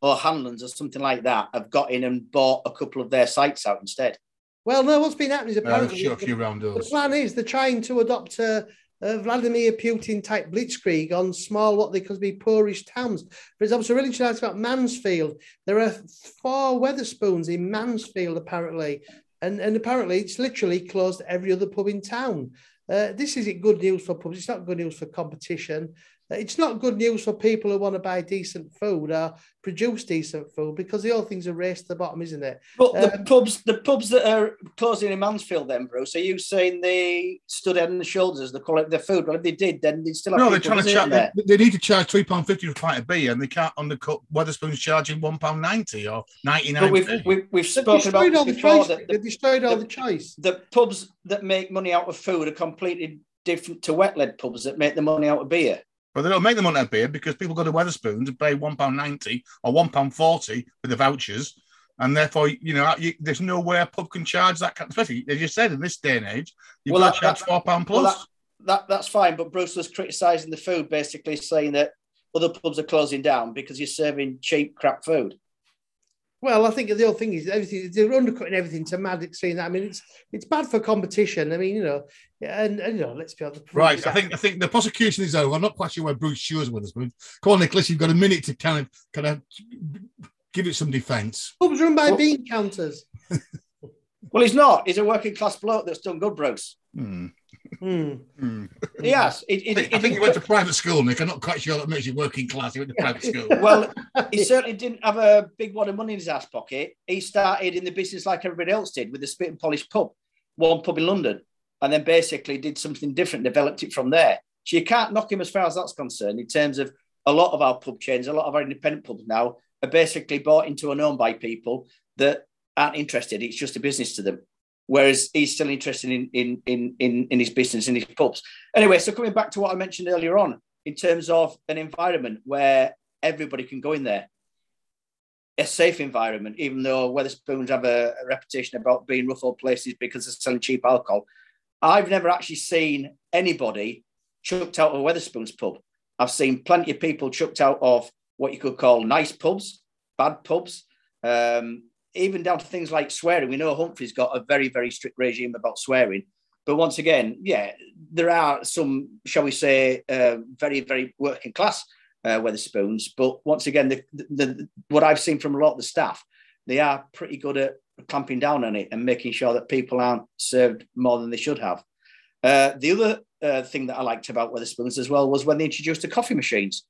or Hanlon's or something like that? Have got in and bought a couple of their sites out instead. Well, no. What's been happening is apparently uh, the, the plan is they're trying to adopt a, uh, Vladimir Putin type blitzkrieg on small, what they could be poorish towns. For example, so really interesting about Mansfield. There are four Wetherspoons in Mansfield, apparently, and, and apparently it's literally closed every other pub in town. Uh, this isn't good news for pubs. It's not good news for competition. It's not good news for people who want to buy decent food or produce decent food because the whole thing's a race to the bottom, isn't it? But um, the pubs, the pubs that are closing in Mansfield, then, Bruce, are you saying they stood head on the shoulders as call it of their food? Well, if they did, then they still have no. They're trying to charge. They, they, need to charge three pound fifty for a pint of beer, and they can't undercut Wetherspoons charging one pound ninety or ninety nine. We've, we've, we've spoken about all the choice. That the, they destroyed all the, the choice. The pubs that make money out of food are completely different to wet led pubs that make the money out of beer. But they don't make them on that beer because people go to Wetherspoons and pay one pound ninety or one pound forty with the vouchers, and therefore you know you, there's no way a pub can charge that. Especially as you said in this day and age, you well, got to charge four pound plus. Well, that, that, that's fine, but Bruce was criticising the food, basically saying that other pubs are closing down because you're serving cheap crap food. Well, I think the other thing is everything they're undercutting everything to mad extreme. I mean, it's it's bad for competition. I mean, you know, and, and you know, let's be honest. Right. I think I think the prosecution is over. I'm not quite sure where Bruce Shear's with us, but come on, Nicholas, you've got a minute to kind of kind of give it some defence. Pubs run by well, bean counters. well, he's not. He's a working class bloke that's done good, Bruce. Hmm. Mm. Yes, it, it, I think, it, I think he went to private school, Nick. I'm not quite sure that makes you working class. He went to private school. well, he certainly didn't have a big wad of money in his ass pocket. He started in the business like everybody else did with the spit and polish pub, one pub in London, and then basically did something different, developed it from there. So you can't knock him as far as that's concerned in terms of a lot of our pub chains, a lot of our independent pubs now are basically bought into and owned by people that aren't interested. It's just a business to them. Whereas he's still interested in in in in, in his business in his pubs. Anyway, so coming back to what I mentioned earlier on, in terms of an environment where everybody can go in there, a safe environment, even though Wetherspoons have a, a reputation about being rough old places because they're selling cheap alcohol. I've never actually seen anybody chucked out of a Wetherspoons pub. I've seen plenty of people chucked out of what you could call nice pubs, bad pubs, um, even down to things like swearing. We know Humphrey's got a very, very strict regime about swearing. But once again, yeah, there are some, shall we say, uh, very, very working class uh, Wetherspoons. But once again, the, the, the, what I've seen from a lot of the staff, they are pretty good at clamping down on it and making sure that people aren't served more than they should have. Uh, the other uh, thing that I liked about Wetherspoons as well was when they introduced the coffee machines,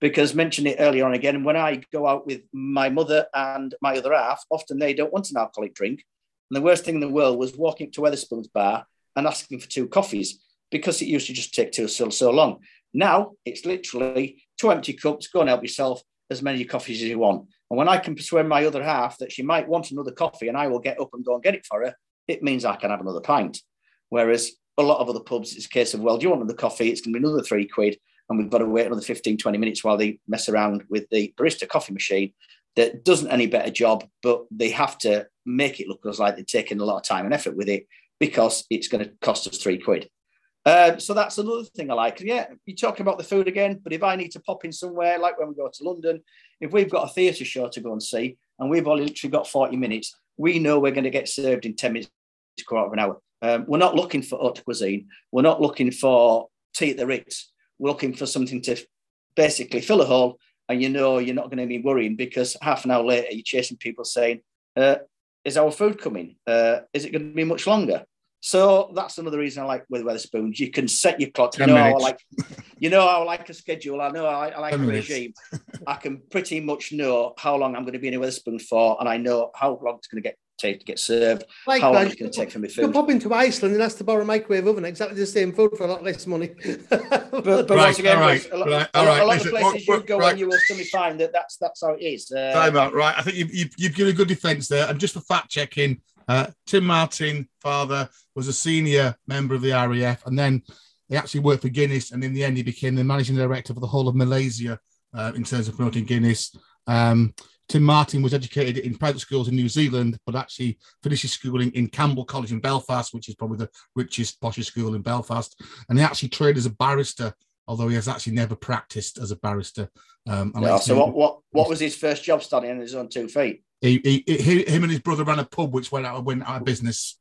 because mentioned it earlier on again. When I go out with my mother and my other half, often they don't want an alcoholic drink. And the worst thing in the world was walking to Wetherspoons bar and asking for two coffees because it used to just take two so, so long. Now it's literally two empty cups, go and help yourself as many coffees as you want. And when I can persuade my other half that she might want another coffee and I will get up and go and get it for her, it means I can have another pint. Whereas a lot of other pubs, it's a case of, well, do you want another coffee? It's going to be another three quid. And we've got to wait another 15, 20 minutes while they mess around with the barista coffee machine that doesn't any better job, but they have to make it look as like they're taking a lot of time and effort with it because it's going to cost us three quid. Um, so that's another thing I like. Yeah, you're talking about the food again, but if I need to pop in somewhere, like when we go to London, if we've got a theatre show to go and see, and we've only literally got 40 minutes, we know we're going to get served in 10 minutes, to quarter of an hour. Um, we're not looking for haute cuisine. We're not looking for tea at the Ritz. Looking for something to basically fill a hole, and you know you're not going to be worrying because half an hour later you're chasing people saying, uh, "Is our food coming? Uh, is it going to be much longer?" So that's another reason I like with Wetherspoons. You can set your clock. You know I like, you know I like a schedule. I know I, I like a regime. I can pretty much know how long I'm going to be in a Wetherspoon for, and I know how long it's going to get take to get served. Like how long it's going to take for me food. You pop into Iceland and ask to borrow a microwave oven, exactly the same food for a lot less money. but, but right, once again, all right, a lot, right, all right. a lot Listen, of places you go right. and you will suddenly find that that's that's how it is. Uh, Time out, right? I think you've, you've, you've given a good defence there, and just for fact checking. Uh, Tim Martin, father, was a senior member of the RAF, and then he actually worked for Guinness, and in the end, he became the managing director for the whole of Malaysia uh, in terms of promoting Guinness. Um, Tim Martin was educated in private schools in New Zealand, but actually finished his schooling in Campbell College in Belfast, which is probably the richest, poshest school in Belfast. And he actually trained as a barrister, although he has actually never practiced as a barrister. Um, so what, what, what was his first job studying on his own two feet? He, he, he, him and his brother ran a pub which went out went out of business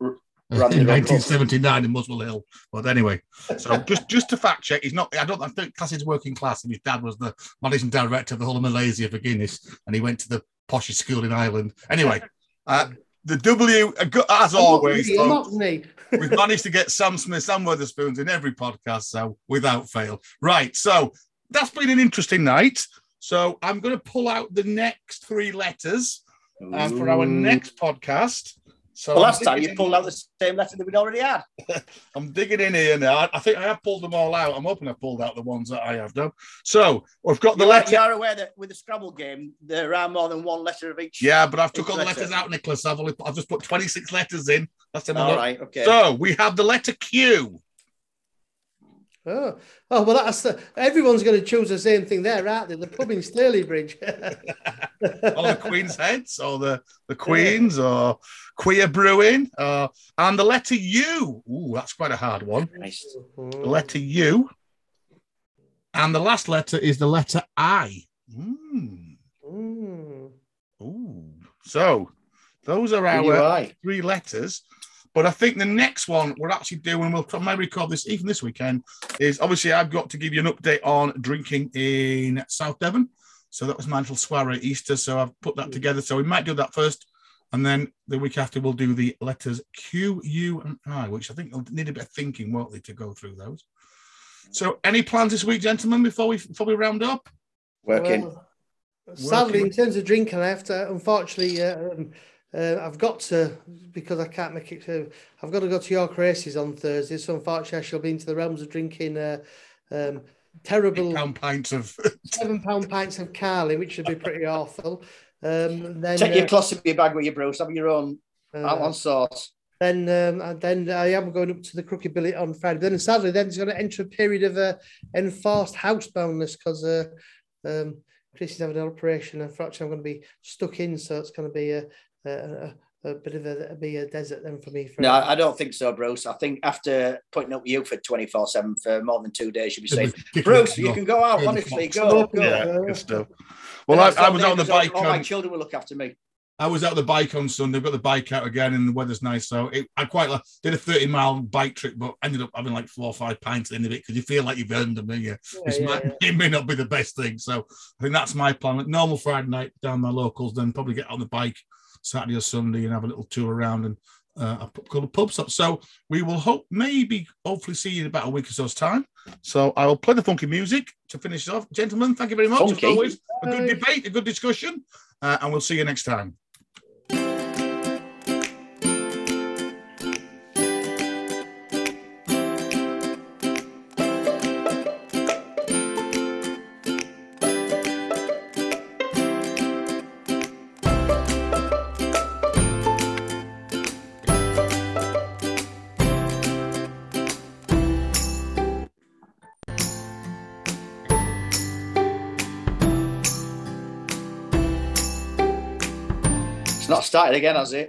in 1979 in Muswell Hill. But anyway, so just just to fact check, he's not. I don't. I think class is working class, and his dad was the managing director of the whole of Malaysia for Guinness, and he went to the poshest school in Ireland. Anyway, uh, the W, as always, folks, we've managed to get Sam Smith, Sam Wetherspoons in every podcast, so without fail. Right, so that's been an interesting night. So I'm going to pull out the next three letters uh, for our next podcast. So well, last time you pulled out the same letter that we'd already had. I'm digging in here now. I think I have pulled them all out. I'm hoping I pulled out the ones that I have done. So we've got the you letter. You are aware that with the Scrabble game, there are more than one letter of each. Yeah, but I've took all the letters out, Nicholas. I've only I've just put 26 letters in. That's enough. all right. Okay. So we have the letter Q. Oh, oh well, that's the, everyone's going to choose the same thing there, aren't they? The pub in Stalybridge. or the Queen's Heads, or the, the Queens, or Queer Brewing, uh, and the letter U. Ooh, that's quite a hard one. Nice. The letter U. And the last letter is the letter I. Mm. Mm. Ooh. So those are our three letters. But I think the next one we're actually doing, we'll I might record this even this weekend, is obviously I've got to give you an update on drinking in South Devon. So that was Mindful Soiree Easter. So I've put that together. So we might do that first. And then the week after, we'll do the letters Q, U, and I, which I think will need a bit of thinking, won't they, to go through those. So, any plans this week, gentlemen, before we before we round up? Working. Well, sadly, in terms of drinking, I have to, unfortunately, uh, um, uh, I've got to because I can't make it. To, I've got to go to York races on Thursday, so unfortunately I shall be into the realms of drinking uh, um, terrible Pound pints of. seven pound pints of Carling, which would be pretty awful. Um, then Take your uh, colostomy bag with you, Bruce. Have your own uh, Almond sauce. then um, and then I am going up to the Crooked Billet on Friday. Then sadly, then he's going to enter a period of uh, enforced houseboundness because uh, um, Chris is having an operation. Unfortunately, I'm going to be stuck in, so it's going to be a, a, a, a bit of a, be a desert then for me. For No, I don't think so, Bruce. I think after putting up with you for 24 7 for more than two days, you'll be safe. Bruce, you can go out, honestly. Go, go. Yeah, Yeah. good stuff. Well, I, I was on the neighbours, all- bike. All my children will look after me. I was out the bike on Sunday. Got the bike out again, and the weather's nice. So it, I quite like, did a thirty mile bike trip, but ended up having like four or five pints at the end of it because you feel like you've earned them. don't you? Yeah, yeah, might- yeah. It may not be the best thing. So I think that's my plan. Normal Friday night down my locals, then probably get on the bike Saturday or Sunday and have a little tour around and uh, a couple of pubs up. So we will hope, maybe, hopefully, see you in about a week or so's time. So I will play the funky music to finish off. Gentlemen, thank you very much. Funky? As always, a good debate, a good discussion, uh, and we'll see you next time. Started again, has it?